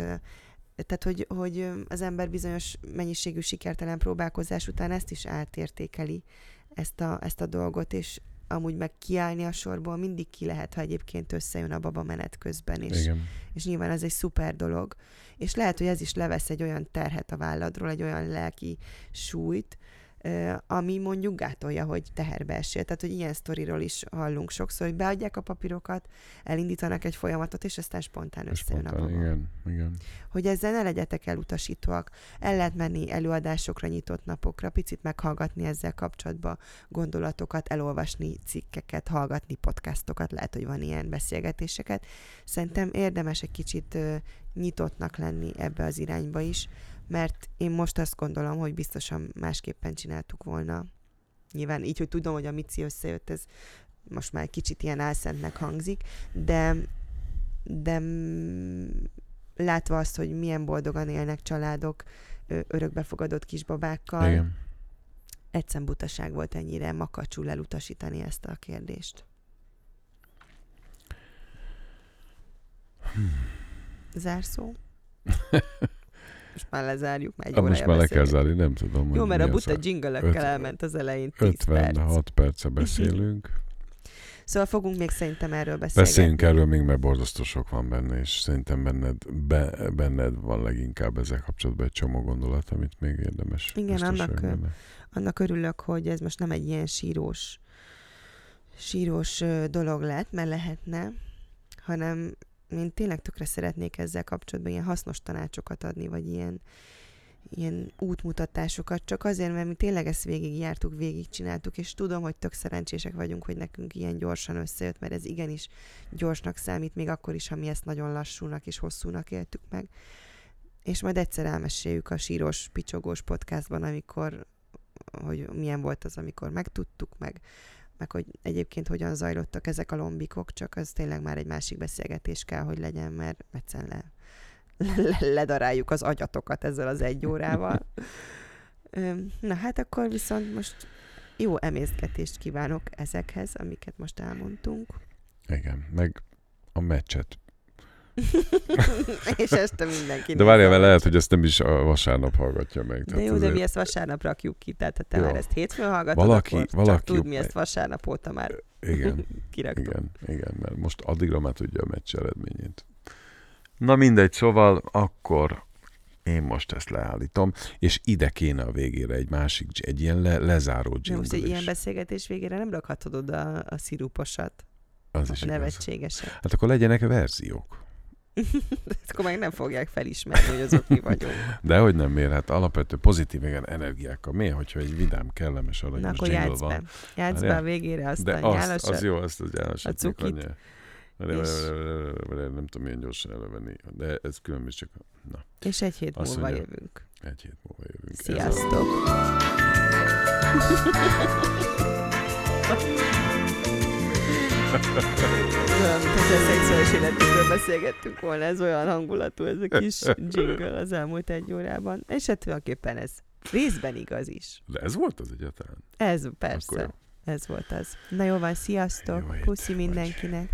tehát, hogy, hogy az ember bizonyos mennyiségű sikertelen próbálkozás után ezt is átértékeli, ezt a, ezt a dolgot, és amúgy meg kiállni a sorból mindig ki lehet, ha egyébként összejön a baba menet közben, és, Igen. és nyilván ez egy szuper dolog. És lehet, hogy ez is levesz egy olyan terhet a válladról, egy olyan lelki súlyt, ami mondjuk gátolja, hogy teherbe esél. Tehát, hogy ilyen sztoriról is hallunk sokszor, hogy beadják a papírokat, elindítanak egy folyamatot, és aztán spontán összejön a baba igen, igen. hogy ezzel ne legyetek elutasítóak. El lehet menni előadásokra, nyitott napokra, picit meghallgatni ezzel kapcsolatban gondolatokat, elolvasni cikkeket, hallgatni podcastokat, lehet, hogy van ilyen beszélgetéseket. Szerintem érdemes egy kicsit nyitottnak lenni ebbe az irányba is, mert én most azt gondolom, hogy biztosan másképpen csináltuk volna. Nyilván így, hogy tudom, hogy a Mici összejött, ez most már kicsit ilyen álszentnek hangzik, de, de látva azt, hogy milyen boldogan élnek családok örökbefogadott kisbabákkal, Igen. egyszerűen butaság volt ennyire makacsul elutasítani ezt a kérdést. Zárszó? Most már lezárjuk, már egy Hát most órája már le kell zárni, nem tudom, Jó, mert a buta jingle elment az elején 10 perc. 56 perce beszélünk. Szóval fogunk még szerintem erről beszélgetni. Beszéljünk erről még, mert borzasztó sok van benne, és szerintem benned, be, benned van leginkább ezzel kapcsolatban egy csomó gondolat, amit még érdemes. Igen, annak, benne. annak örülök, hogy ez most nem egy ilyen sírós, sírós dolog lett, mert lehetne, hanem én tényleg tökre szeretnék ezzel kapcsolatban ilyen hasznos tanácsokat adni, vagy ilyen, ilyen útmutatásokat, csak azért, mert mi tényleg ezt végigjártuk, végigcsináltuk, és tudom, hogy tök szerencsések vagyunk, hogy nekünk ilyen gyorsan összejött, mert ez igenis gyorsnak számít, még akkor is, ha mi ezt nagyon lassúnak és hosszúnak éltük meg. És majd egyszer elmeséljük a sírós, picsogós podcastban, amikor, hogy milyen volt az, amikor megtudtuk, meg, meg hogy egyébként hogyan zajlottak ezek a lombikok, csak az tényleg már egy másik beszélgetés kell, hogy legyen, mert egyszerűen le, le, ledaráljuk az agyatokat ezzel az egy órával. Na hát akkor viszont most jó emészgetést kívánok ezekhez, amiket most elmondtunk. Igen, meg a meccset. És este mindenki De várjál, mert lehet, hogy ezt nem is a vasárnap hallgatja meg. De jó, de mi ezt vasárnap rakjuk ki, tehát ha te Jó. már ezt hétfőn hallgatod, Valaki- akkor valaki csak tud, mi ezt vasárnap óta már Igen, kiraktuk. igen, igen, mert most addigra már tudja a meccs eredményét. Na mindegy, szóval akkor én most ezt leállítom, és ide kéne a végére egy másik, egy ilyen le, lezáró De jingle most egy ilyen beszélgetés végére nem rakhatod oda a sziruposat, Az a is igaz. nevetségeset. Hát akkor legyenek verziók. akkor meg nem fogják felismerni, hogy azok mi vagyunk. De hogy nem miért, hát alapvető pozitív igen, energiákkal. Miért, hogyha egy vidám, kellemes, Na aranyos akkor jingle játsz van. be. Játsz be a végére azt De a azt, az jó, azt az nyálasat. a cukit. És- Nem tudom milyen gyorsan elővenni, de ez különben csak na, És egy hét Azt múlva mondja. jövünk. egy hét múlva jövünk. Ez a- Sziasztok! Olyan, hogy a szexuális életünkről beszélgettünk volna, ez olyan hangulatú ez a kis jingle az elmúlt egy órában. És hát tulajdonképpen ez részben igaz is. De ez volt az egyáltalán? Ez Akkor persze, jó. ez volt az. Na jó van, sziasztok, Jó puszi vagy. mindenkinek.